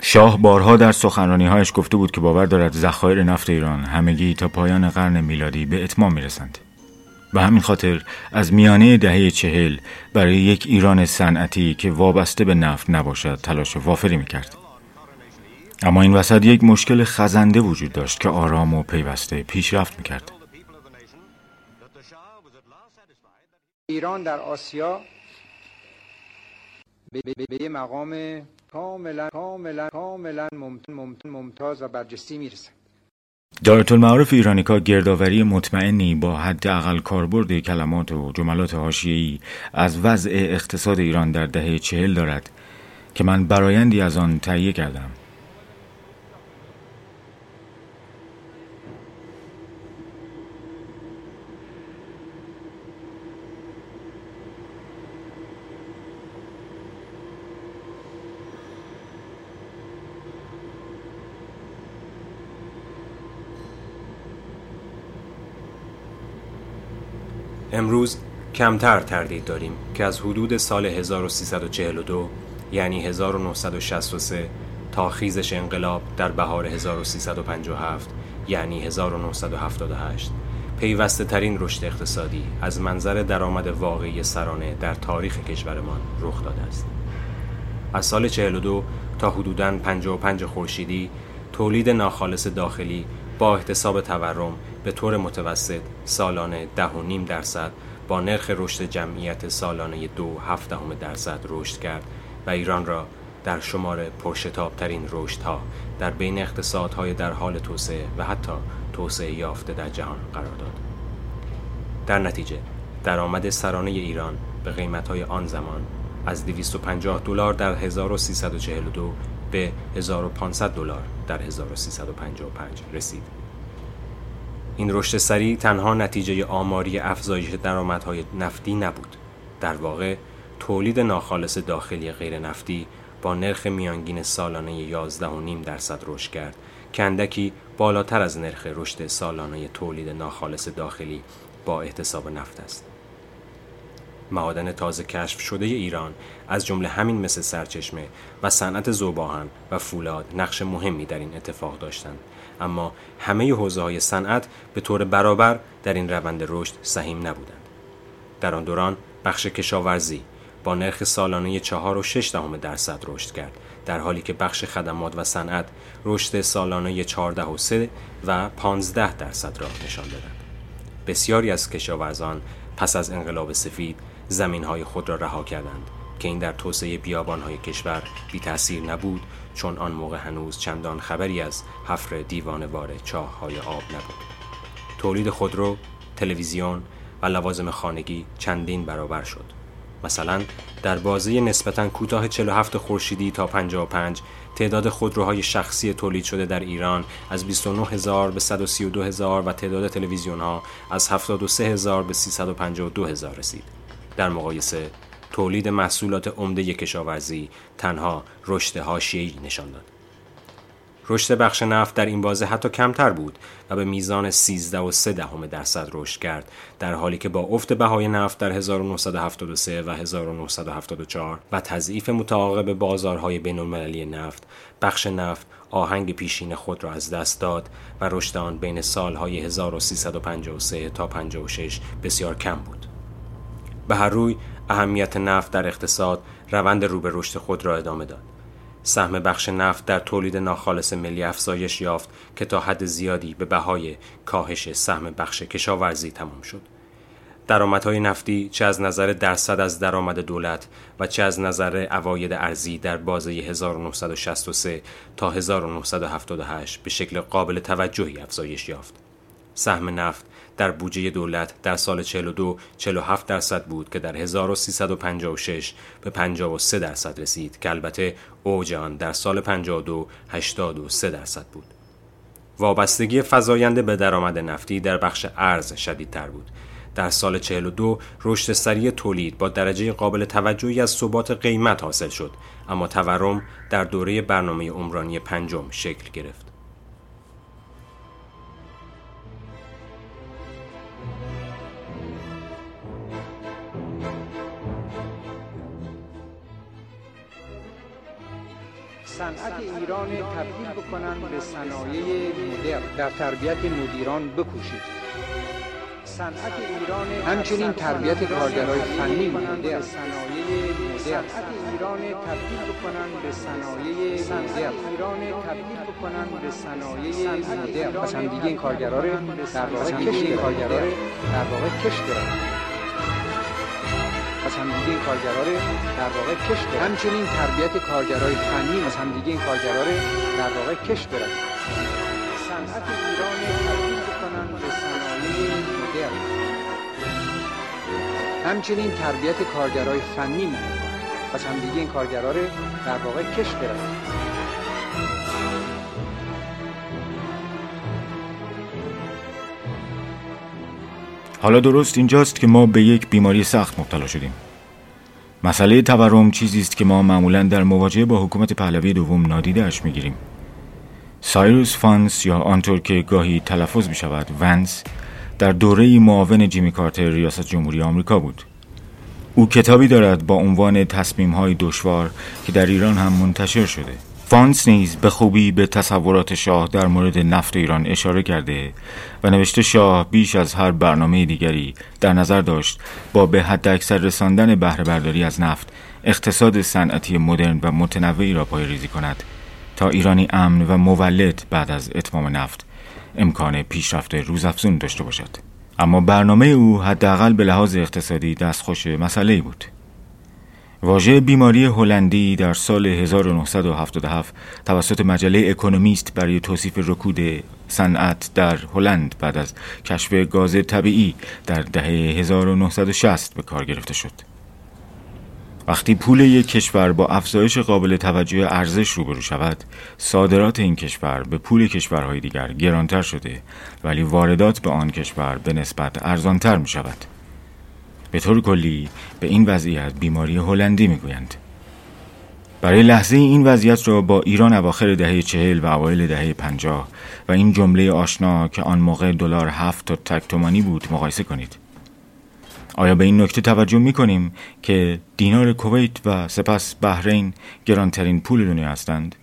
شاه بارها در سخنرانی هایش گفته بود که باور دارد ذخایر نفت ایران همگی تا پایان قرن میلادی به اتمام می‌رسند. به همین خاطر از میانه دهه چهل برای یک ایران صنعتی که وابسته به نفت نباشد تلاش وافری می‌کرد. اما این وسط یک مشکل خزنده وجود داشت که آرام و پیوسته پیشرفت می‌کرد. ایران در آسیا به, مقام کاملا کاملا کاملا ممتاز و برجسته می‌رسه دارت المعارف ایرانیکا گردآوری مطمئنی با حداقل کاربرد کلمات و جملات حاشیه‌ای از وضع اقتصاد ایران در دهه چهل دارد که من برایندی از آن تهیه کردم. امروز کمتر تردید داریم که از حدود سال 1342 یعنی 1963 تا خیزش انقلاب در بهار 1357 یعنی 1978 پیوسته ترین رشد اقتصادی از منظر درآمد واقعی سرانه در تاریخ کشورمان رخ داده است. از سال 42 تا حدوداً 55 خورشیدی تولید ناخالص داخلی با احتساب تورم به طور متوسط سالانه ده و نیم درصد با نرخ رشد جمعیت سالانه دو دهم درصد رشد کرد و ایران را در شمار پرشتابترین رشدها در بین اقتصادهای در حال توسعه و حتی توسعه یافته در جهان قرار داد. در نتیجه درآمد سرانه ایران به قیمتهای آن زمان از 250 دلار در 1342 به 1500 دلار در 1355 رسید. این رشد سریع تنها نتیجه آماری افزایش درآمدهای نفتی نبود. در واقع تولید ناخالص داخلی غیر نفتی با نرخ میانگین سالانه 11.5 درصد رشد کرد که اندکی بالاتر از نرخ رشد سالانه تولید ناخالص داخلی با احتساب نفت است. معادن تازه کشف شده ایران از جمله همین مثل سرچشمه و صنعت زوباهن و فولاد نقش مهمی در این اتفاق داشتند اما همه حوزه های صنعت به طور برابر در این روند رشد سهیم نبودند. در آن دوران بخش کشاورزی با نرخ سالانه 4 و 6 دهم درصد رشد کرد در حالی که بخش خدمات و صنعت رشد سالانه 14 و 3 و 15 درصد را نشان دادند. بسیاری از کشاورزان پس از انقلاب سفید زمین های خود را رها کردند که این در توسعه بیابان های کشور بی تاثیر نبود چون آن موقع هنوز چندان خبری از حفر دیوانوار چاه های آب نبود تولید خودرو، تلویزیون و لوازم خانگی چندین برابر شد مثلا در بازه نسبتا کوتاه 47 خورشیدی تا 55 تعداد خودروهای شخصی تولید شده در ایران از 29 هزار به 132 هزار و تعداد تلویزیون ها از 73 هزار به 352 هزار رسید. در مقایسه تولید محصولات عمده کشاورزی تنها رشد حاشیه‌ای نشان داد. رشد بخش نفت در این بازه حتی کمتر بود و به میزان 13 و 3 دهم درصد رشد کرد در حالی که با افت بهای نفت در 1973 و 1974 و تضعیف متعاقب بازارهای بین المللی نفت بخش نفت آهنگ پیشین خود را از دست داد و رشد آن بین سالهای 1353 تا 56 بسیار کم بود به هر روی اهمیت نفت در اقتصاد روند رو به رشد خود را ادامه داد سهم بخش نفت در تولید ناخالص ملی افزایش یافت که تا حد زیادی به بهای کاهش سهم بخش کشاورزی تمام شد. درآمدهای نفتی چه از نظر درصد از درآمد دولت و چه از نظر عواید ارزی در بازه 1963 تا 1978 به شکل قابل توجهی افزایش یافت. سهم نفت در بودجه دولت در سال 42 47 درصد بود که در 1356 به 53 درصد رسید که البته اوج آن در سال 52 83 درصد بود. وابستگی فزاینده به درآمد نفتی در بخش ارز شدیدتر بود. در سال 42 رشد سریع تولید با درجه قابل توجهی از ثبات قیمت حاصل شد اما تورم در دوره برنامه عمرانی پنجم شکل گرفت. صنعت ایران تبدیل بکنن به صنایع مدرن. در تربیت مدیران بکوشید. صنعت ایران همچنین تربیت کارگرای فنی مدرن. صنایع صنعت ایران تبدیل بکنن به صنایع صنعت ایران تبدیل بکنن به صنایع مدرن. پس هم دیگه این کارگرا رو در واقع کش کارگرا در واقع کش برن همدیگه این کارگرا رو در واقع کش برن همچنین تربیت کارگرای فنی از همدیگه این کارگرا رو در واقع کش برن صنعت ایران تبدیل بکنن به صنایع مدرن. همچنین تربیت کارگرای فنی مهم از همدیگه این کارگرا رو در واقع کش برن حالا درست اینجاست که ما به یک بیماری سخت مبتلا شدیم. مسئله تورم چیزی است که ما معمولا در مواجهه با حکومت پهلوی دوم نادیده اش می‌گیریم. سایروس ونس یا آنطور که گاهی تلفظ می شود ونس در دوره معاون جیمی کارتر ریاست جمهوری آمریکا بود. او کتابی دارد با عنوان تصمیم های دشوار که در ایران هم منتشر شده. ونس نیز به خوبی به تصورات شاه در مورد نفت ایران اشاره کرده و نوشته شاه بیش از هر برنامه دیگری در نظر داشت با به حد اکثر رساندن بهره برداری از نفت اقتصاد صنعتی مدرن و متنوعی را پای ریزی کند تا ایرانی امن و مولد بعد از اتمام نفت امکان پیشرفت روزافزون داشته باشد. اما برنامه او حداقل به لحاظ اقتصادی دستخوش مسئله بود. واژه بیماری هلندی در سال 1977 توسط مجله اکونومیست برای توصیف رکود صنعت در هلند بعد از کشف گاز طبیعی در دهه 1960 به کار گرفته شد. وقتی پول یک کشور با افزایش قابل توجه ارزش روبرو شود صادرات این کشور به پول کشورهای دیگر گرانتر شده ولی واردات به آن کشور به نسبت ارزانتر می شود به طور کلی به این وضعیت بیماری هلندی می گویند برای لحظه این وضعیت را با ایران اواخر دهه چهل و اوایل دهه پنجاه و این جمله آشنا که آن موقع دلار هفت تا تک تومانی بود مقایسه کنید. آیا به این نکته توجه می کنیم که دینار کویت و سپس بحرین گرانترین پول دنیا هستند؟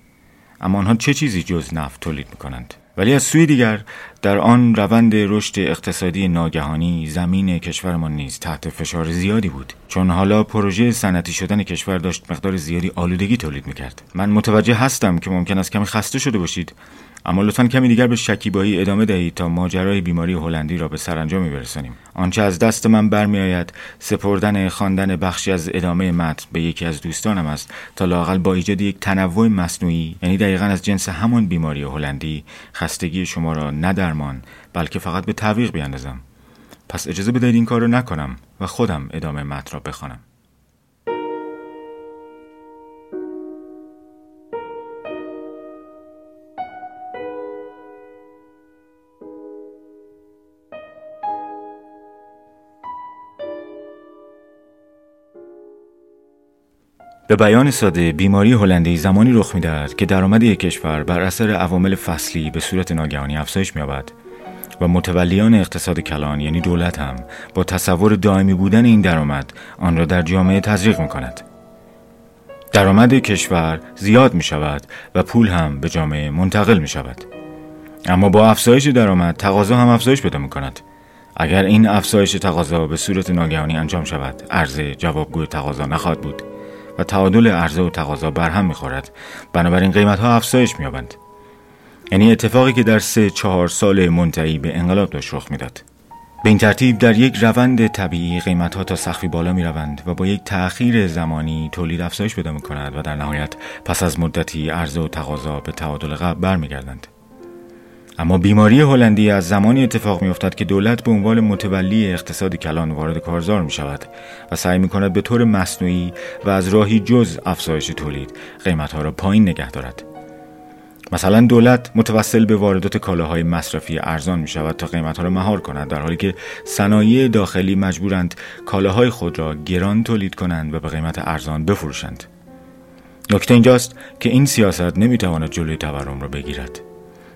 اما آنها چه چیزی جز نفت تولید می کنند ولی از سوی دیگر در آن روند رشد اقتصادی ناگهانی زمین کشورمان نیز تحت فشار زیادی بود. چون حالا پروژه صنعتی شدن کشور داشت مقدار زیادی آلودگی تولید می‌کرد. من متوجه هستم که ممکن است کمی خسته شده باشید. اما لطفا کمی دیگر به شکیبایی ادامه دهید تا ماجرای بیماری هلندی را به سرانجامی برسانیم آنچه از دست من برمیآید سپردن خواندن بخشی از ادامه متن به یکی از دوستانم است تا لاقل با ایجاد یک تنوع مصنوعی یعنی دقیقا از جنس همان بیماری هلندی خستگی شما را نه درمان بلکه فقط به تعویق بیاندازم پس اجازه بدهید این کار را نکنم و خودم ادامه متن را بخوانم. به بیان ساده بیماری هلندی زمانی رخ می‌دهد که درآمد یک کشور بر اثر عوامل فصلی به صورت ناگهانی افزایش مییابد و متولیان اقتصاد کلان یعنی دولت هم با تصور دائمی بودن این درآمد آن را در جامعه تزریق می کند. درآمد کشور زیاد می شود و پول هم به جامعه منتقل می شود. اما با افزایش درآمد تقاضا هم افزایش پیدا می کند. اگر این افزایش تقاضا به صورت ناگهانی انجام شود، عرضه جوابگوی تقاضا نخواهد بود. و تعادل عرضه و تقاضا برهم می‌خورد. بنابراین قیمت ها افزایش مییابند. یعنی اتفاقی که در سه چهار سال منتهی به انقلاب داشت رخ می‌داد. به این ترتیب در یک روند طبیعی قیمت ها تا سخفی بالا می روند و با یک تأخیر زمانی تولید افزایش پیدا می کند و در نهایت پس از مدتی عرضه و تقاضا به تعادل قبل برمیگردند. اما بیماری هلندی از زمانی اتفاق می افتد که دولت به عنوان متولی اقتصاد کلان وارد کارزار می شود و سعی می کند به طور مصنوعی و از راهی جز افزایش تولید قیمت ها را پایین نگه دارد. مثلا دولت متوسل به واردات کالاهای مصرفی ارزان می شود تا قیمت ها را مهار کند در حالی که صنایع داخلی مجبورند کالاهای خود را گران تولید کنند و به قیمت ارزان بفروشند. نکته اینجاست که این سیاست نمی تواند جلوی تورم را بگیرد.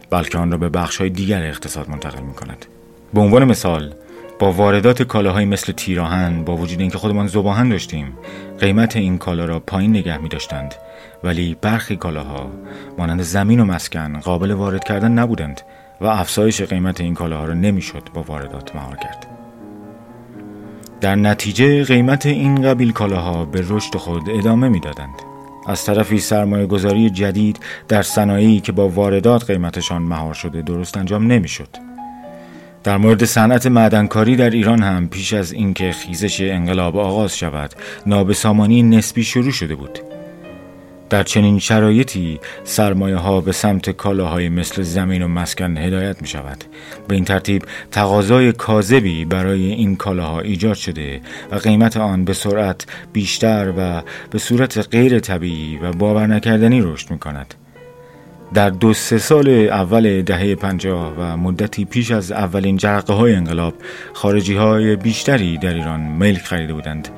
بلکه آن را به بخش های دیگر اقتصاد منتقل می کند. به عنوان مثال با واردات کالاهایی مثل تیراهن با وجود اینکه خودمان زباهن داشتیم قیمت این کالا را پایین نگه می داشتند ولی برخی کالاها مانند زمین و مسکن قابل وارد کردن نبودند و افزایش قیمت این کالاها را نمی‌شد با واردات مهار کرد. در نتیجه قیمت این قبیل کالاها به رشد خود ادامه می‌دادند. از طرفی سرمایه گذاری جدید در صنایعی که با واردات قیمتشان مهار شده درست انجام نمی‌شد. در مورد صنعت معدنکاری در ایران هم پیش از اینکه خیزش انقلاب آغاز شود نابسامانی نسبی شروع شده بود در چنین شرایطی سرمایه ها به سمت کالاهای مثل زمین و مسکن هدایت می شود به این ترتیب تقاضای کاذبی برای این کالاها ایجاد شده و قیمت آن به سرعت بیشتر و به صورت غیر طبیعی و باور نکردنی رشد می کند در دو سه سال اول دهه پنجاه و مدتی پیش از اولین جرقه های انقلاب خارجی های بیشتری در ایران ملک خریده بودند.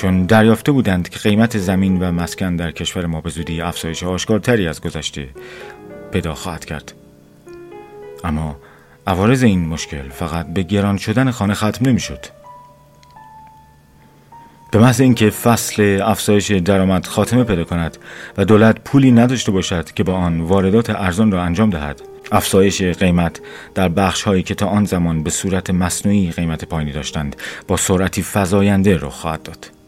چون دریافته بودند که قیمت زمین و مسکن در کشور ما به زودی افزایش آشکارتری از گذشته پیدا خواهد کرد اما عوارض این مشکل فقط به گران شدن خانه ختم نمی‌شد. به محض اینکه فصل افزایش درآمد خاتمه پیدا کند و دولت پولی نداشته باشد که با آن واردات ارزان را انجام دهد افزایش قیمت در بخش هایی که تا آن زمان به صورت مصنوعی قیمت پایینی داشتند با سرعتی فزاینده رخ خواهد داد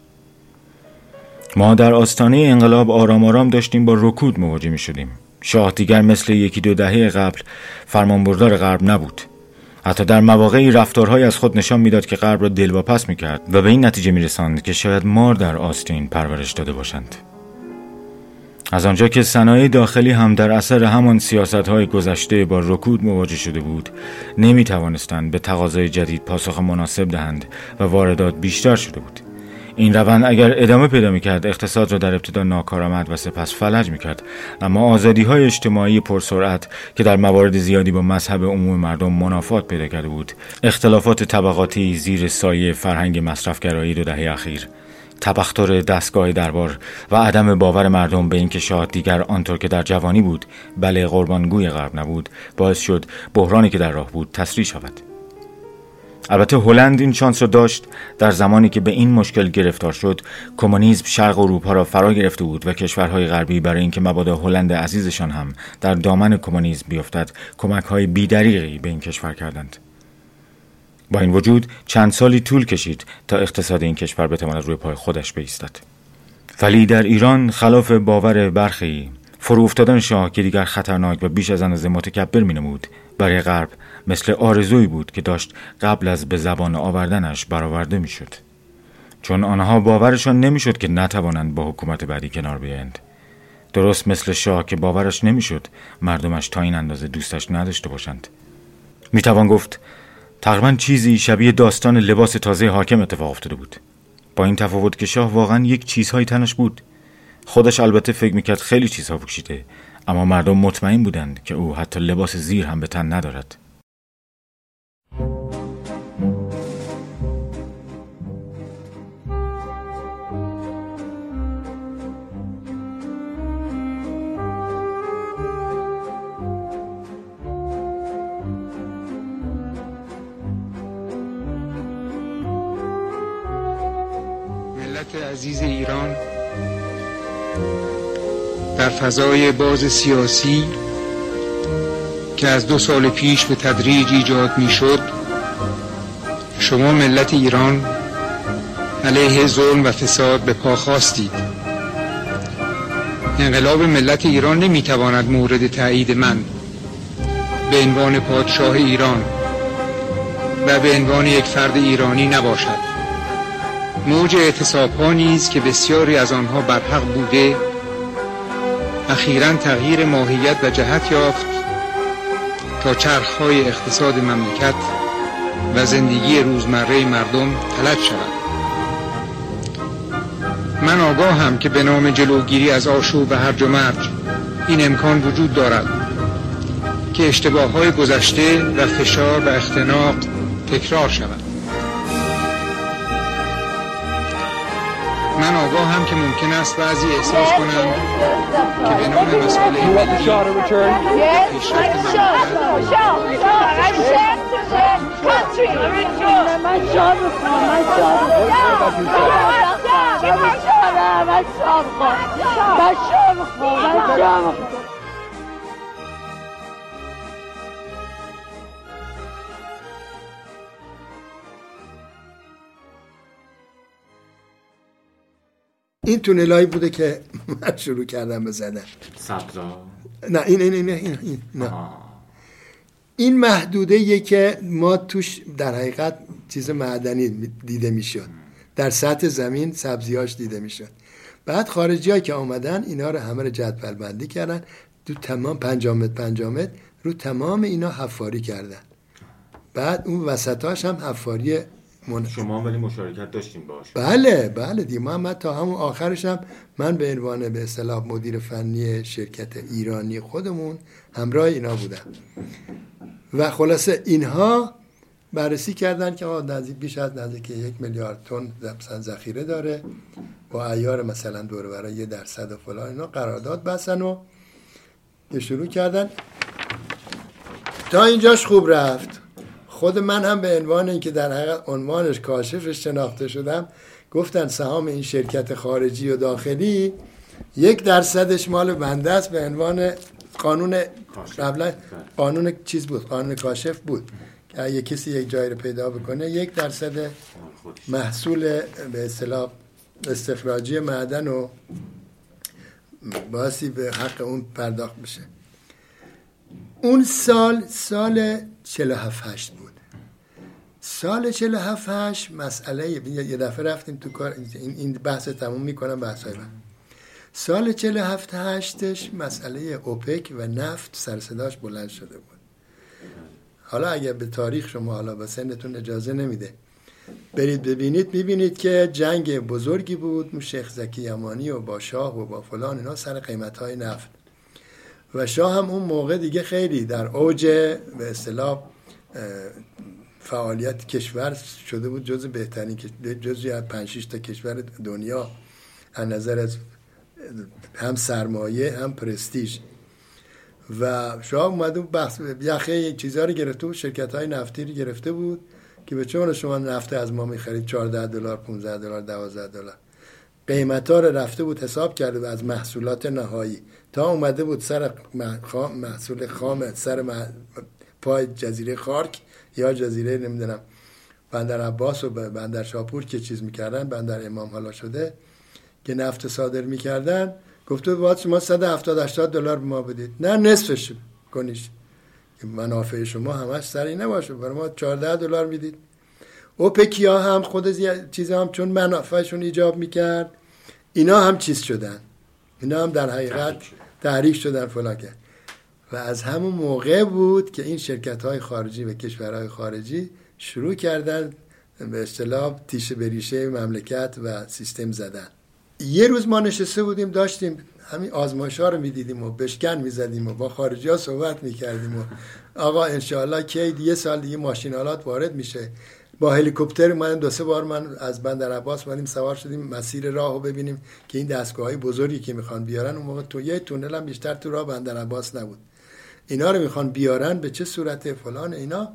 ما در آستانه انقلاب آرام آرام داشتیم با رکود مواجه می شدیم شاه دیگر مثل یکی دو دهه قبل فرمانبردار غرب نبود. حتی در مواقعی رفتارهای از خود نشان می‌داد که غرب را دلواپس می‌کرد و به این نتیجه میرساند که شاید مار در آستین پرورش داده باشند. از آنجا که صنایع داخلی هم در اثر همان سیاست های گذشته با رکود مواجه شده بود نمی توانستند به تقاضای جدید پاسخ مناسب دهند و واردات بیشتر شده بود. این روند اگر ادامه پیدا می‌کرد اقتصاد را در ابتدا ناکارآمد و سپس فلج می‌کرد. اما آزادی های اجتماعی پرسرعت که در موارد زیادی با مذهب عموم مردم منافات پیدا کرده بود اختلافات طبقاتی زیر سایه فرهنگ مصرفگرایی دو دهه اخیر تبختر دستگاه دربار و عدم باور مردم به اینکه شاه دیگر آنطور که در جوانی بود بله قربانگوی غرب نبود باعث شد بحرانی که در راه بود تسریع شود. البته هلند این شانس را داشت. در زمانی که به این مشکل گرفتار شد کمونیسم شرق اروپا را فرا گرفته بود و کشورهای غربی برای اینکه مبادا هلند عزیزشان هم در دامن کمونیسم بیفتد کمک های بیدریقی به این کشور کردند. با این وجود چند سالی طول کشید تا اقتصاد این کشور بتواند روی پای خودش بایستد ولی در ایران خلاف باور برخی فرو افتادن شاه که دیگر خطرناک و بیش از اندازه متکبر مینمود. برای غرب مثل آرزویی بود که داشت قبل از به زبان آوردنش برآورده می‌شد. چون آنها باورشان نمی‌شد که نتوانند با حکومت بعدی کنار بیایند. درست مثل شاه که باورش نمی‌شد مردمش تا این اندازه دوستش نداشته باشند. می‌توان گفت تقریبا چیزی شبیه داستان لباس تازه حاکم اتفاق افتاده بود. با این تفاوت که شاه واقعا یک چیزهایی تنش بود. خودش البته فکر می‌کرد خیلی چیزها پوشیده اما مردم مطمئن بودند که او حتی لباس زیر هم به تن ندارد. عزیز ایران در فضای باز سیاسی که از دو سال پیش به تدریج ایجاد می شد شما ملت ایران علیه ظلم و فساد به پا خواستید. انقلاب ملت ایران نمی تواند مورد تایید من به عنوان پادشاه ایران و به عنوان یک فرد ایرانی نباشد. موج اعتصاب ها نیز که بسیاری از آنها برحق بوده اخیرا تغییر ماهیت و جهت یافت تا چرخهای اقتصاد مملکت و زندگی روزمره مردم تلد شود. من آگاهم که به نام جلوگیری از آشوب و هرج و مرج این امکان وجود دارد که اشتباه های گذشته و فشار و اختناق تکرار شود. من آگاه هم که ممکن است بعضی احساس کنند که به نام مسئله ملی این تونلایی بوده که من شروع کردم به زدن. سبزا. نه این این این این, این نه. این محدوده که ما توش در حقیقت چیز معدنی دیده می‌شد. در سطح زمین سبزیاش دیده می‌شد. بعد خارجی که آمدن اینا رو همه رو جدول بندی کردن. تو تمام پنجامت پنجامت رو تمام اینا حفاری کردن. بعد اون وسطاش هم حفاری من... شما ولی مشارکت داشتیم باش بله بله دی محمد تا همون آخرش هم من به عنوان به اصطلاح مدیر فنی شرکت ایرانی خودمون همراه اینا بودم. و خلاصه اینها بررسی کردن که نزدیک بیش از نزدیک یک میلیارد تن مثلا ذخیره داره. با ایار مثلا دور برای یه درصد و فلان اینا قرارداد بسن و شروع کردن. تا اینجاش خوب رفت. خود من هم به عنوان اینکه در حقیقت عنوانش کاشفش شناخته شدم گفتن سهام این شرکت خارجی و داخلی یک درصدش مال بنده است به عنوان قانون قبلا قانون چیز بود قانون کاشف بود. که اگه کسی یک جایی رو پیدا بکنه یک درصد محصول به اصطلاح استخراجی معدن و باسی به حق اون پرداخت بشه. اون سال سال 47 8 بود. سال 47 8 مسئله یه دفعه رفتیم تو کار این بحث تموم می‌کنم بحث های من. سال 47 8 مسئله اوپک و نفت سر صداش بلند شده بود. حالا اگر به تاریخ شما حالا به سنتون اجازه نمیده. برید ببینید می‌بینید که جنگ بزرگی بود. شیخ زکی یمانی و با شاه و با فلان اینا سر قیمت های نفت. و شاه هم اون موقع دیگه خیلی در اوج به اصطلاح فعالیت کشور شده بود جز بهترین جزی از 5 تا کشور دنیا از نظر از هم سرمایه هم پرستیژ. و شاه اومده بود بحث یخه چیزها رو گرفته بود شرکت های نفتی رو گرفته بود که به چون شما نفت از ما می‌خرید؟ 14 دلار 15 دلار 12 دلار. قیمت ها رو رفته بود حساب کرده و از محصولات نهایی. تا اومده بود سر محصول خام سر پای جزیره خارک یا جزیره نمی‌دونم بندر عباس و بندر شاپور که چیز می‌کردن بندر امام حالا شده که نفت صادر می‌کردن. گفته باید شما 170 80 دلار به ما بدید. نه نصفش کنیش. منافع شما همش سری نباشه. برای ما 14 دلار می‌دید. اوپکیا هم خود چیز هم چون منافعشون ایجاب می‌کرد. اینا هم چیز شدن. اینا هم در حقیقت تحریک شدن فلان و از همون موقع بود که این شرکت های خارجی و کشورهای خارجی شروع کردن به اصطلاح تیشه بریشه مملکت و سیستم زدن. یه روز ما نشسته بودیم داشتیم همین آزمایش ها رو می‌دیدیم و بشکن می‌زدیم و با خارجی ها صحبت می‌کردیم و آقا انشاءالله کی یه سال دیگه ماشین آلات وارد میشه. با هلیکوپتر من دو سه بار من از بندر عباس مانیم سوار شدیم مسیر راه رو ببینیم که این دستگاه های بزرگی که می‌خوان بیارن اون موقع تو یه تونل هم بیشتر تو راه بندر عباس نبود. اینا رو می‌خوان بیارن به چه صورت فلان اینا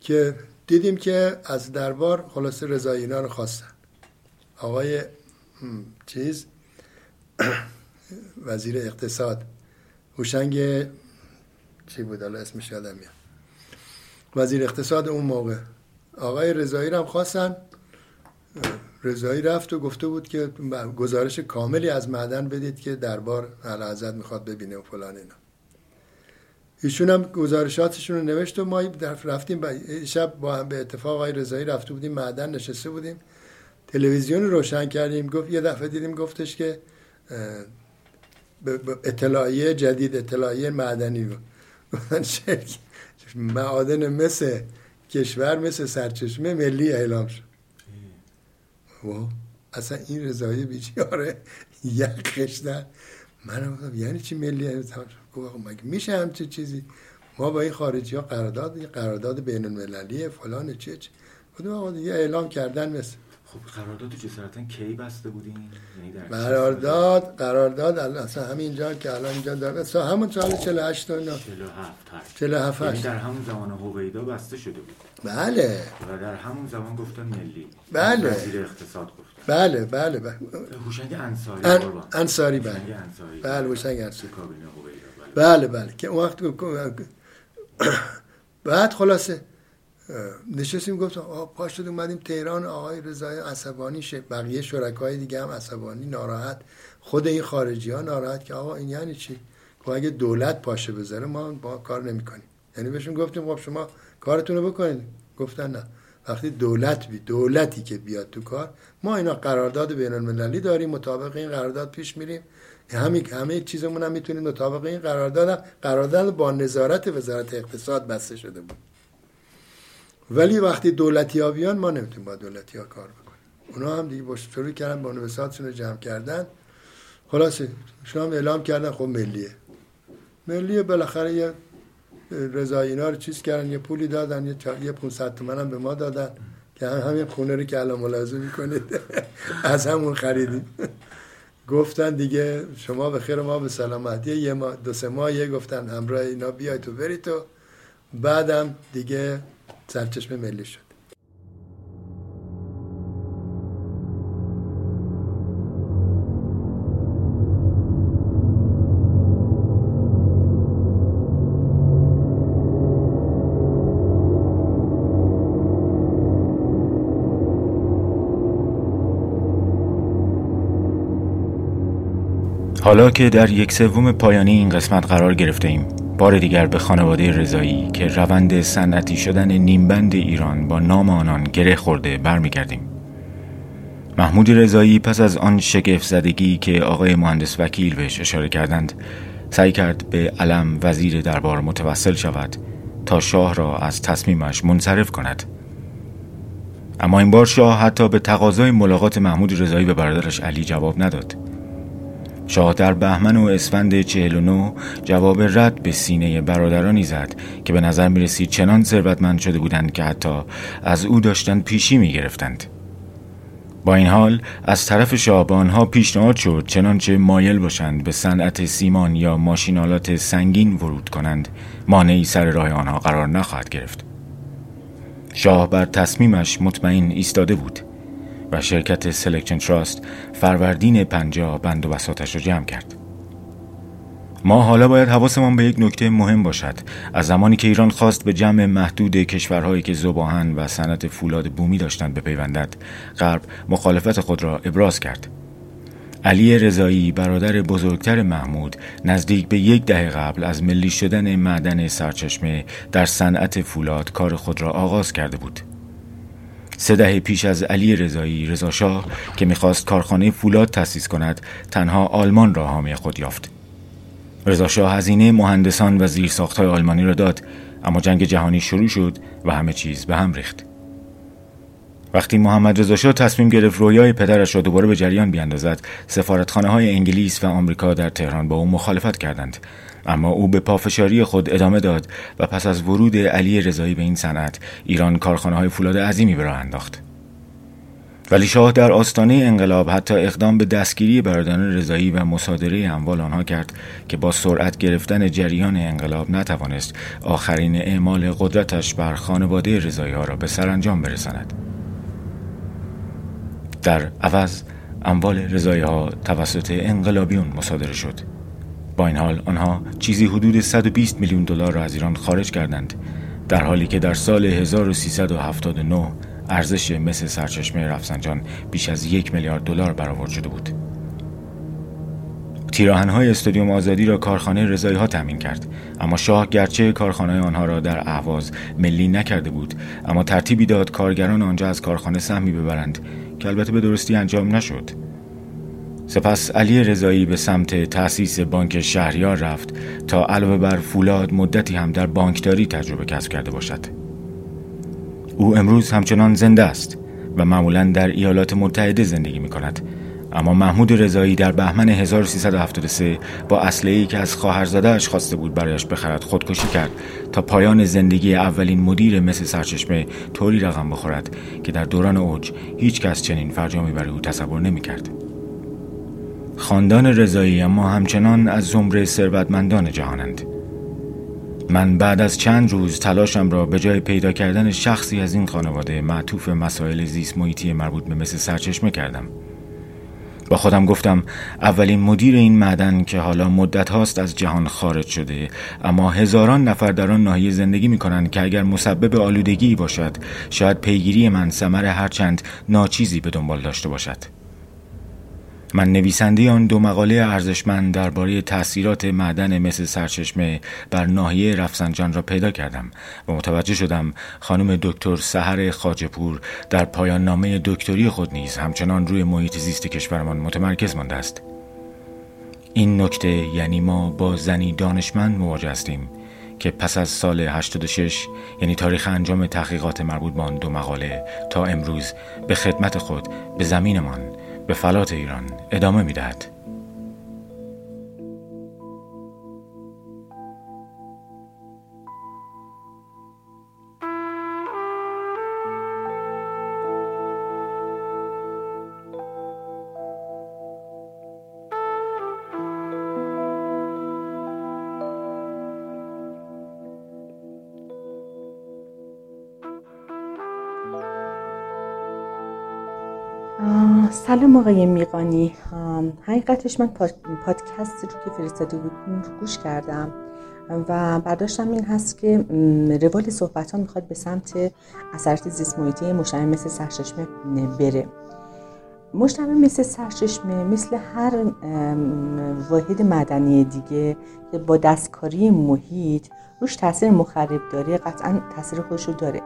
که دیدیم که از دربار خلاصه رضای اینا رو خواستن. آقای چیز [coughs] وزیر اقتصاد. هوشنگ چی بود؟ الان اسمش یادم میاد. وزیر اقتصاد اون موقع. آقای رضایی هم خواستن. رضایی رفت و گفته بود که گزارش کاملی از معدن بدید که دربار اعلی می‌خواد ببینه و فلان اینا. ایشون هم گزارشاتشون رو نوشت و ما رفتیم شب با هم به اتفاق آقای رضایی رفته بودیم معدن نشسته بودیم. تلویزیون روشن کردیم. گفت یه دفعه دیدیم گفتش که اطلاعیه جدید اطلاعیه معدنی رو معادن مثل کشور مثل سرچشمه ملی اعلام شد. و اصلا این رضایی بیچاره یک خشتن من گفتم یعنی چی ملی؟ گفت مگه میشه همچه چیزی؟ ما با این خارجی ها قرارداد قرارداد بین المللی فلان چه چه؟ گفتم آقا دیگه اعلام کردن مثل خب قرارداد جسارتا کی بسته بودین؟ یعنی قرارداد قرارداد اصلا همینجا که الان اینجا داره همون سال 48 تا 47 47 یعنی در همون زمان هویدا بسته شده بود. بله. و در همون زمان گفتن ملی. بله. وزیر اقتصاد گفت. بله بله بله. هوشنگ انصاری ان... انصاری بله. بله هوشنگ انصاری. بله بله. که اون وقت [coughs] بعد خلاصه نشستیم گفتم آه پا شد اومدیم تهران. آقای رضای عصبانی شه بقیه شرکای دیگه هم عصبانی ناراحت. خود این خارجی ها ناراحت که آقا این یعنی چی؟ خب اگه دولت پاشه بذاره ما با کار نمی‌کنیم. یعنی بهشون گفتیم خب شما کارتون رو بکنید. گفتن نه. وقتی دولت بی دولتی که بیاد تو کار ما اینا قرارداد بین المللی داریم مطابق این قرارداد پیش میریم. همین همه چیزمون هم می‌تونیم مطابق این قرارداد قرارداد با نظارت وزارت اقتصاد بسته شده بود. ولی وقتی دولتی بیان ما نمی‌تونیم با دولتی ها کار بکنیم. اونا هم دیگه باش شروع کردن با رو جمع کردن. خلاصه شما هم اعلام کردن خب ملیه. ملیه بالاخره یه رضای اینا رو چیز کردن یه پولی دادن یه, یه 500 تومن هم به ما دادن. که همین خونه رو که الان ملاحظه می‌کنید. [laughs] از همون خریدیم. گفتن دیگه شما به خیر ما به سلامتی. یه ما دو سه ماه یه گفتن همراه اینا بیای تو بری تو. بعدم دیگه سرچشمه ملی شد. حالا که در یک سوم پایانی این قسمت قرار گرفته ایم بار دیگر به خانواده رضایی که روند صنعتی شدن نیمبند ایران با نام آنان گره خورده برمیگردیم. محمود رضایی پس از آن شگفت زدگی که آقای مهندس وکیل بهش اشاره کردند سعی کرد به علم وزیر دربار متوسل شود تا شاه را از تصمیمش منصرف کند اما این بار شاه حتی به تقاضای ملاقات محمود رضایی به برادرش علی جواب نداد شاه در بهمن و اسفند 49 جواب رد به سینه برادرانی زد که به نظر می رسید چنان ثروتمند شده بودند که حتی از او داشتند پیشی می گرفتند. با این حال از طرف شاه به آنها پیشنهاد شد چنانچه مایل باشند به صنعت سیمان یا ماشینالات سنگین ورود کنند. مانعی سر راه آنها قرار نخواهد گرفت. شاه بر تصمیمش مطمئن ایستاده بود. و شرکت سلکشن تراست فروردین پنجاه بند و بساطش را جمع کرد. ما حالا باید حواسمان به یک نکته مهم باشد. از زمانی که ایران خواست به جمع محدود کشورهایی که ذوب‌آهن و صنعت فولاد بومی داشتند بپیوندد غرب مخالفت خود را ابراز کرد. علی رضایی برادر بزرگتر محمود نزدیک به یک دهه قبل از ملی شدن معدن سرچشمه در صنعت فولاد کار خود را آغاز کرده بود. سه دهه پیش از علی رضایی رضا که می‌خواست کارخانه فولاد تأسیس کند تنها آلمان را حامی خود یافت. رضا شاه هزینه مهندسان و زیرساختهای آلمانی را داد اما جنگ جهانی شروع شد و همه چیز به هم ریخت. وقتی محمد رضا شاه تصمیم گرفت رویای پدرش را دوباره به جریان بیاندازد سفارتخانه های انگلیس و آمریکا در تهران با او مخالفت کردند. اما او به پافشاری خود ادامه داد و پس از ورود علی رضایی به این صنعت ایران کارخانه های فولاد عظیمی به راه انداخت. ولی شاه در آستانه انقلاب حتی اقدام به دستگیری برادران رضایی و مصادره اموال آنها کرد که با سرعت گرفتن جریان انقلاب نتوانست آخرین اعمال قدرتش بر خانواده رضایی ها را به سرانجام برساند. در عوض اموال رضایی ها توسط انقلابیون مصادره شد. با این حال آنها چیزی حدود 120 میلیون دلار را از ایران خارج کردند در حالی که در سال 1379 ارزش مثل سرچشمه رفسنجان بیش از یک میلیارد دلار برآورد شده بود. های استادیوم آزادی را کارخانه رضایی ها تامین کرد اما شاه گرچه کارخانه آنها را در اهواز ملی نکرده بود اما ترتیبی داد کارگران آنجا از کارخانه سهمی ببرند که البته به درستی انجام نشد سپس علی رضایی به سمت تأسیس بانک شهریار رفت تا علاوه بر فولاد مدتی هم در بانکداری تجربه کسب کرده باشد او امروز همچنان زنده است و معمولا در ایالات متحده زندگی می کند اما محمود رضایی در بهمن 1373 با اسلحه‌ای که از خواهرزادهاش خواسته بود برایش بخرد خودکشی کرد تا پایان زندگی اولین مدیر مثل سرچشمه طوری رقم بخورد که در دوران اوج هیچ کس چنین فرجامی برای او تصور نمی کرد. خاندان رضایی اما همچنان از زمره ثروتمندان جهانند. من بعد از چند روز تلاشم را به جای پیدا کردن شخصی از این خانواده معطوف مسائل زیست محیطی مربوط به مثل سرچشمه کردم. با خودم گفتم اولین مدیر این معدن که حالا مدت هاست از جهان خارج شده اما هزاران نفر در آن ناحیه زندگی می کنند که اگر مسبب آلودگی باشد شاید پیگیری من سمر هرچند ناچیزی به دنبال داشته باشد. من نویسنده آن دو مقاله ارزشمند درباره تاثیرات معدن مثل سرچشمه بر ناحیه رفسنجان را پیدا کردم و متوجه شدم خانم دکتر سحر خاجپور در پایان نامه دکتری خود نیز همچنان روی محیط زیست کشورمان متمرکز مانده است. این نکته یعنی ما با زنی دانشمند مواجه هستیم که پس از سال 86 یعنی تاریخ انجام تحقیقات مربوط به آن دو مقاله تا امروز به خدمت خود به زمینمان به فلات ایران ادامه می‌دهد. سلام آقای میقانی. حقیقتش من پادکست رو که فرستاده بود رو گوش کردم و برداشتم این هست که روال صحبت ها می‌خواد به سمت اثرات زیست محیطی مشتمل مثل سرچشمه بره. مشتمل مثل سرچشمه مثل هر واحد مدنی دیگه که با دستکاری محیط روش تاثیر مخرب داره قطعا تاثیر خودش رو داره.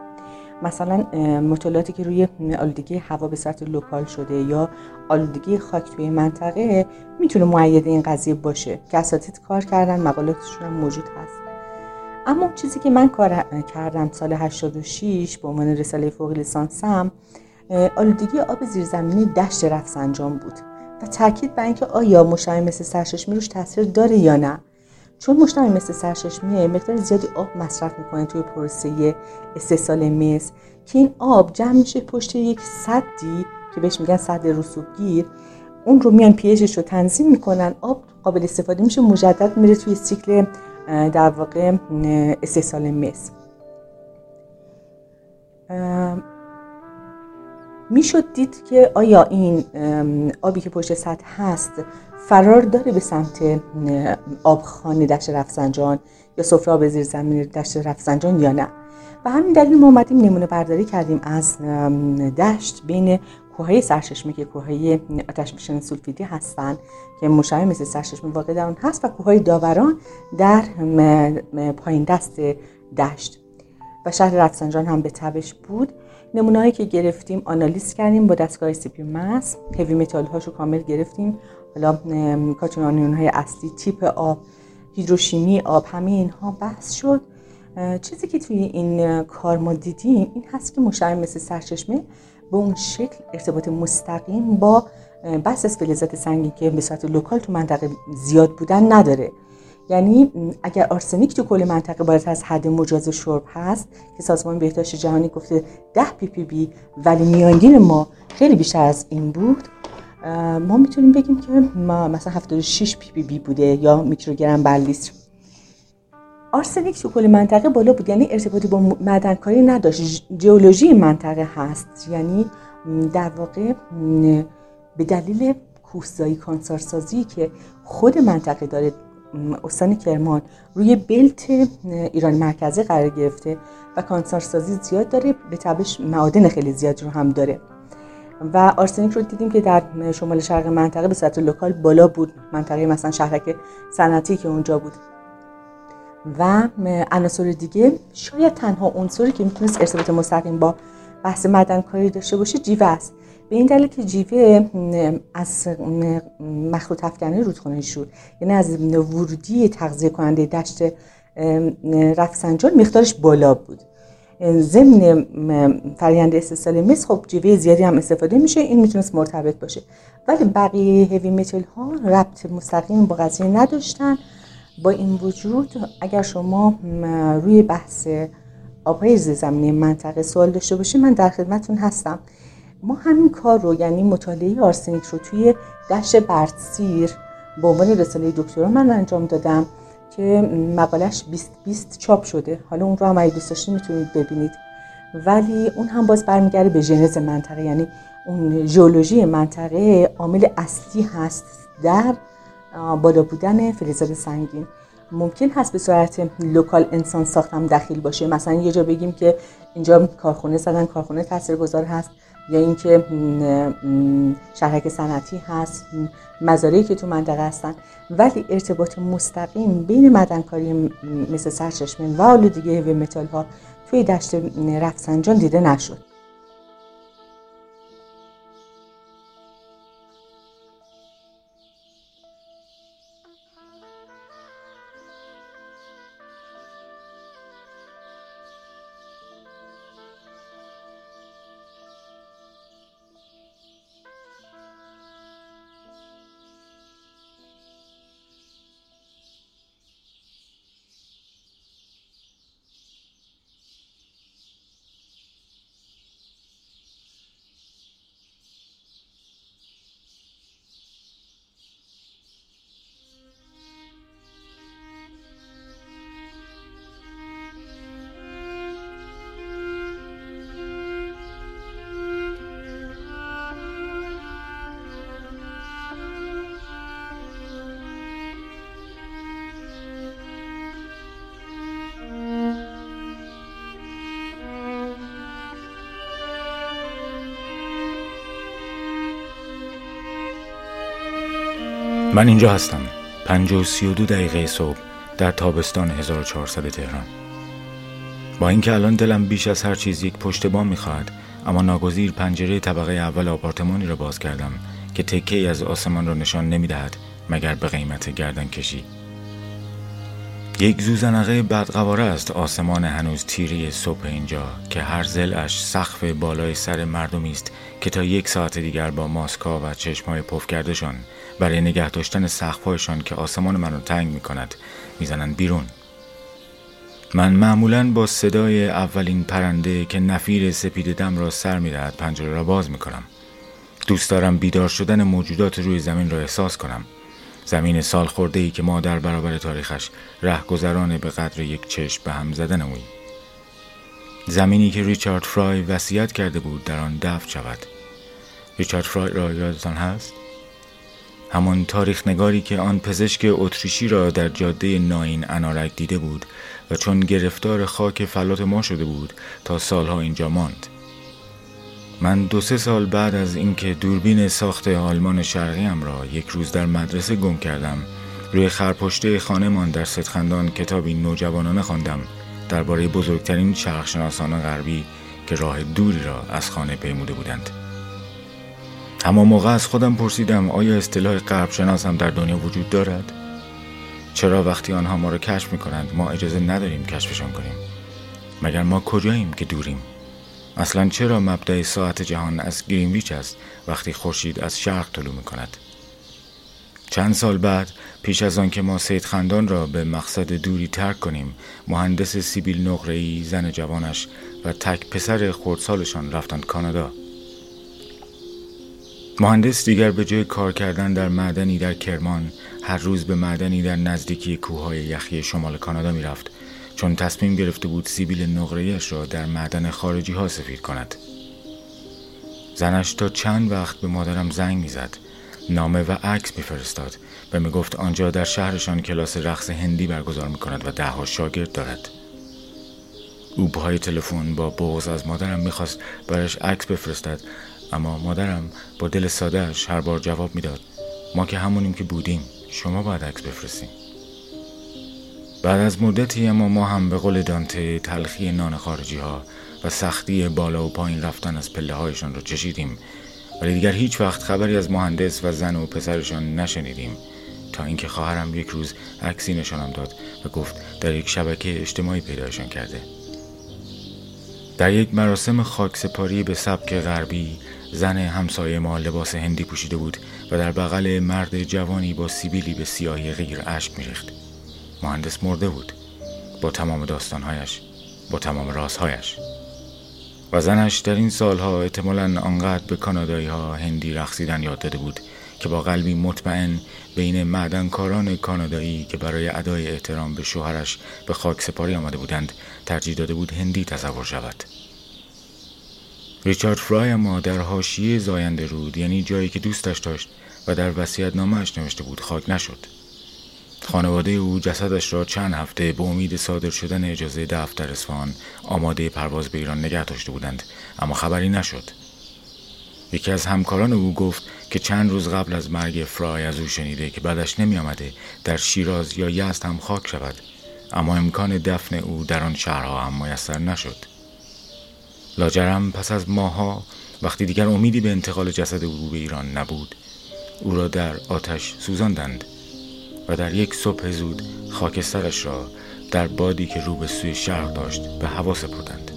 مثلا مطالعاتی که روی آلودگی هوا به صورت لوکال شده یا آلودگی خاک توی منطقه می‌تونه معید این قضیه باشه که اساتید کار کردن مقالاتشون موجود هست. اما چیزی که من کار کردم سال 86 به عنوان رساله فوق لیسانسم آلودگی آب زیرزمینی دشت رفسنجان بود و تاکید بر اینکه آیا مشتری مثل سرچشمه روش تاثیر داره یا نه. چون مشتری مثل سرچشمه مقدار زیادی آب مصرف می‌کنه توی پروسه استحصال مس که این آب جمع میشه پشت یک صدی که بهش میگن صد رسوبگیر. اون رو میان پیشش رو تنظیم می‌کنن آب قابل استفاده میشه مجدد میره توی سیکل در واقع استحصال مس می‌شد دید که آیا این آبی که پشت سطح هست فرار داره به سمت آبخانه دشت رفسنجان یا سفره آب زیر زمین دشت رفسنجان یا نه. و همین دلیل ما اومدیم نمونه برداری کردیم از دشت بین کوههای سرچشمه که کوههای آتشفشان سولفیدی هستند که معدن مس سرچشمه واقع در اون هست و کوههای داوران در پایین دست دشت. و شهر رفسنجان هم به تبعش بود. نمونه‌هایی که گرفتیم آنالیز کردیم با دستگاه ICP mass heavy metal هاشو کامل گرفتیم. حالا کاتیون های اصلی تیپ آب هیدروشیمی آب همه اینها بحث شد. چیزی که توی این کار ما دیدیم این هست که معدن مس سرچشمه به اون شکل ارتباط مستقیم با بحث از فلزات سنگین که به صورت local تو منطقه زیاد بودن نداره. یعنی اگر آرسنیک تو کل منطقه بالاتر از حد مجاز شرب هست که سازمان بهداشت جهانی گفته 10 ppb ولی میانگین ما خیلی بیشتر از این بود ما می‌تونیم بگیم که ما مثلا 76 ppb بوده یا میکروگرم بر لیتر. آرسنیک تو کل منطقه بالا بود یعنی ارتباطی با معدنکاری نداشت. جیولوژی منطقه هست. یعنی در واقع به دلیل کوهزایی کانسارسازی که خود منطقه داره استان کرمان روی belt ایران مرکزی قرار گرفته و کانسارسازی زیاد داره به تبش معادن خیلی زیاد رو هم داره. و آرسنیک رو دیدیم که در شمال شرق منطقه به صورت لوکال بالا بود. منطقه مثلا شهرک صنعتی که اونجا بود. و عناصر دیگه شاید تنها عنصری که می‌تونست ارتباط مستقیم با بحث کاری داشته باشه جیوه است. به این دلیل که جیوه از مخلوط افکنه رودخانه شد. یعنی از ورودی تغذیه کننده دشت رفسنجان مقدارش بالا بود. ضمن فرآیند استحصال مس خب جیوه زیادی هم استفاده میشه این می‌تونست مرتبط باشه. ولی بقیه هوی متل ها ربط مستقیم با قضیه نداشتن. با این وجود اگر شما روی بحث آبهای زمینی منطقه سوال داشته باشید من در خدمتون هستم. ما همین کار رو یعنی مطالعه آرسنیک رو توی دشت برسیر به عنوان رساله دکترا من انجام دادم. که مقالش 20 20 چاپ شده. حالا اون رو هم اگه دوست داشتین می‌تونید ببینید. ولی اون هم باز برمیگرده به ژنز منطقه. یعنی اون ژئولوژی منطقه عامل اصلی هست در بالا بودن فلزات سنگین. ممکن هست به صورت لوکال انسان ساختم دخیل باشه. مثلا یه جا بگیم که اینجا کارخونه زدن کارخونه تاثیرگذار هست. یا اینکه شهرک صنعتی هست. مزارعی که تو منطقه هستن. ولی ارتباط مستقیم بین مدنکاری مثل سرچشمه و آلودگی و متال ها توی دشت رفسنجان دیده نشد. من اینجا هستم. پنج و سی و دو دقیقه صبح در تابستان 1400 تهران. با اینکه الان دلم بیش از هر چیز یک پشت بام می‌خواهد اما ناگزیر پنجره طبقه اول آپارتمانی را باز کردم که تکه از آسمان را نشان نمی‌دهد مگر به قیمت گردن کشی یک زوزنقه بدقواره است آسمان هنوز تیری صبح اینجا که هر زلش سقف بالای سر مردمی است که تا یک ساعت دیگر با ماسکا و چشمهای پف کردشان برای نگه داشتن سقفهایشان که آسمان منو تنگ می کند می‌زنند بیرون. من معمولا با صدای اولین پرنده که نفیر سپید دم را سر می‌دهد پنجره را باز می کنم دوست دارم بیدار شدن موجودات روی زمین را احساس کنم. زمین سال خورده ای که ما در برابر تاریخش رهگذران به قدر یک چشم به هم زدن اوی زمینی که ریچارد فرای وصیت کرده بود در آن دفن شود. ریچارد فرای را یادتان هست؟ همان تاریخ نگاری که آن پزشک اتریشی را در جاده ناین انارک دیده بود و چون گرفتار خاک فلات ما شده بود تا سالها اینجا ماند. من دو سه سال بعد از اینکه دوربین ساخت آلمان شرقیم را یک روز در مدرسه گم کردم روی خرپشته خانهمان در ستخندان کتابی نوجوانانه خواندم درباره بزرگترین شرقشناسان غربی که راه دوری را از خانه پیموده بودند همان موقع از خودم پرسیدم آیا اصطلاح غرب شناس هم در دنیا وجود دارد؟ چرا وقتی آنها ما را کشف می کنند ما اجازه نداریم کشفشان کنیم؟ مگر ما کجاییم که دوریم؟ اصلا چرا مبدع ساعت جهان از گرینویچ است وقتی خورشید از شرق طلوع می کند؟ چند سال بعد پیش از آن که ما سید خندان را به مقصد دوری ترک کنیم مهندس سیبیل نقره‌ای زن جوانش و تک پسر خردسالشان رفتند کانادا مهندس دیگر به جای کار کردن در معدنی در کرمان هر روز به معدنی در نزدیکی کوههای یخی شمال کانادا می‌رفت چون تصمیم گرفته بود سیبیل نقرهیش را در معدن خارجی ها سفید کند. زنش تا چند وقت به مادرم زنگ می‌زد. نامه و عکس میفرستاد و می‌گفت آنجا در شهرشان کلاس رقص هندی برگزار می کند و دهها شاگرد دارد. او پای تلفن با بغض از مادرم می‌خواست برش عکس بفرستد اما مادرم با دل سادهش هر بار جواب می‌داد. ما که همونیم که بودیم شما باید عکس بفرستیم بعد از مدتی اما ما هم به قول دانته تلخی نان خارجی ها و سختی بالا و پایین رفتن از پله هایشان رو چشیدیم. ولی دیگر هیچ وقت خبری از مهندس و زن و پسرشان نشنیدیم. تا اینکه خواهرم یک روز عکسی نشانم داد و گفت در یک شبکه اجتماعی پیدایشان کرده. در یک مراسم خاکسپاری به سبک غربی زن همسایه ما لباس هندی پوشیده بود و در بغل مرد جوانی با سیبیلی به سیاهی غیر اشک میریخت. مهندس مرده بود. با تمام داستانهایش با تمام رازهایش. و زنش در این سالها احتمالا آنقدر به کانادایی ها هندی رقصیدن یاد داده بود که با قلبی مطمئن بین معدنکاران کانادایی که برای ادای احترام به شوهرش به خاک سپاری آمده بودند ترجیح داده بود هندی تصور شود. ریچارد فرای ما در حاشیه زاینده رود یعنی جایی که دوستش داشت و در وصیت نامش نوشته بود خاک نشد. خانواده او جسدش را چند هفته به امید صادر شدن اجازه دفن در اصفهان آماده پرواز به ایران نگه داشته بودند اما خبری نشد. یکی از همکاران او گفت که چند روز قبل از مرگ فرای از او شنیده که بعدش نمی آمده در شیراز یا یزد هم خاک شود اما امکان دفن او در آن شهرها هم میسر نشد. لاجرم پس از ماها وقتی دیگر امیدی به انتقال جسد او به ایران نبود او را در آتش سوزاندند. و در یک صبح زود خاکسترش را در بادی که رو به سوی شرق داشت به هوا سپردند.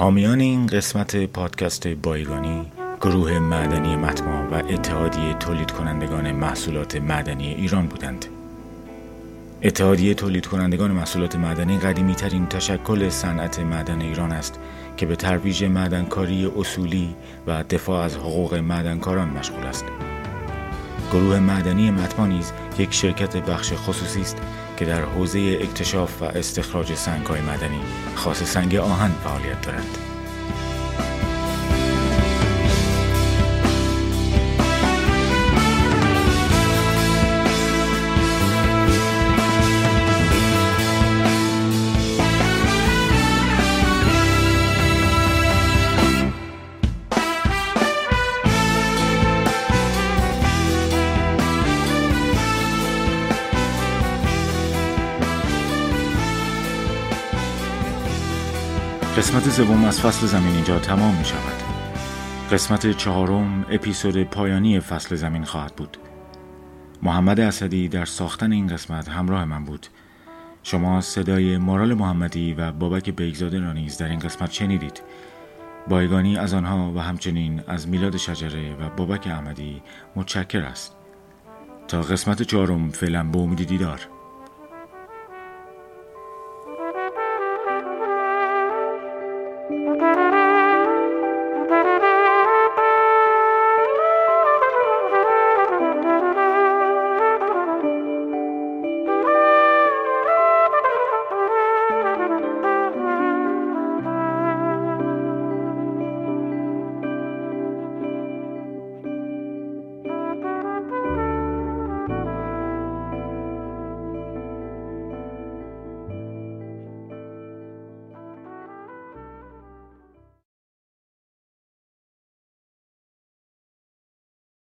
حامیان این قسمت پادکست بایگانی گروه معدنی متما و اتحادیه تولید کنندگان محصولات معدنی ایران بودند. اتحادیه تولید کنندگان محصولات معدنی قدیمی ترین تشکل صنعت معدن ایران است که به ترویج معدنکاری اصولی و دفاع از حقوق معدنکاران مشغول است. گروه معدنی متما نیز یک شرکت بخش خصوصی است که در حوزه اکتشاف و استخراج سنگ‌های معدنی خاص سنگ آهن فعالیت دارد. قسمت سوم از فصل زمین اینجا تمام می شود. قسمت چهارم اپیزود پایانی فصل زمین خواهد بود. محمد اسدی در ساختن این قسمت همراه من بود. شما صدای مارال محمدی و بابک بیگزاده را نیز در این قسمت شنیدید. بایگانی از آنها و همچنین از میلاد شجره و بابک احمدی متشکر است. تا قسمت چهارم فعلا به امید دیدار.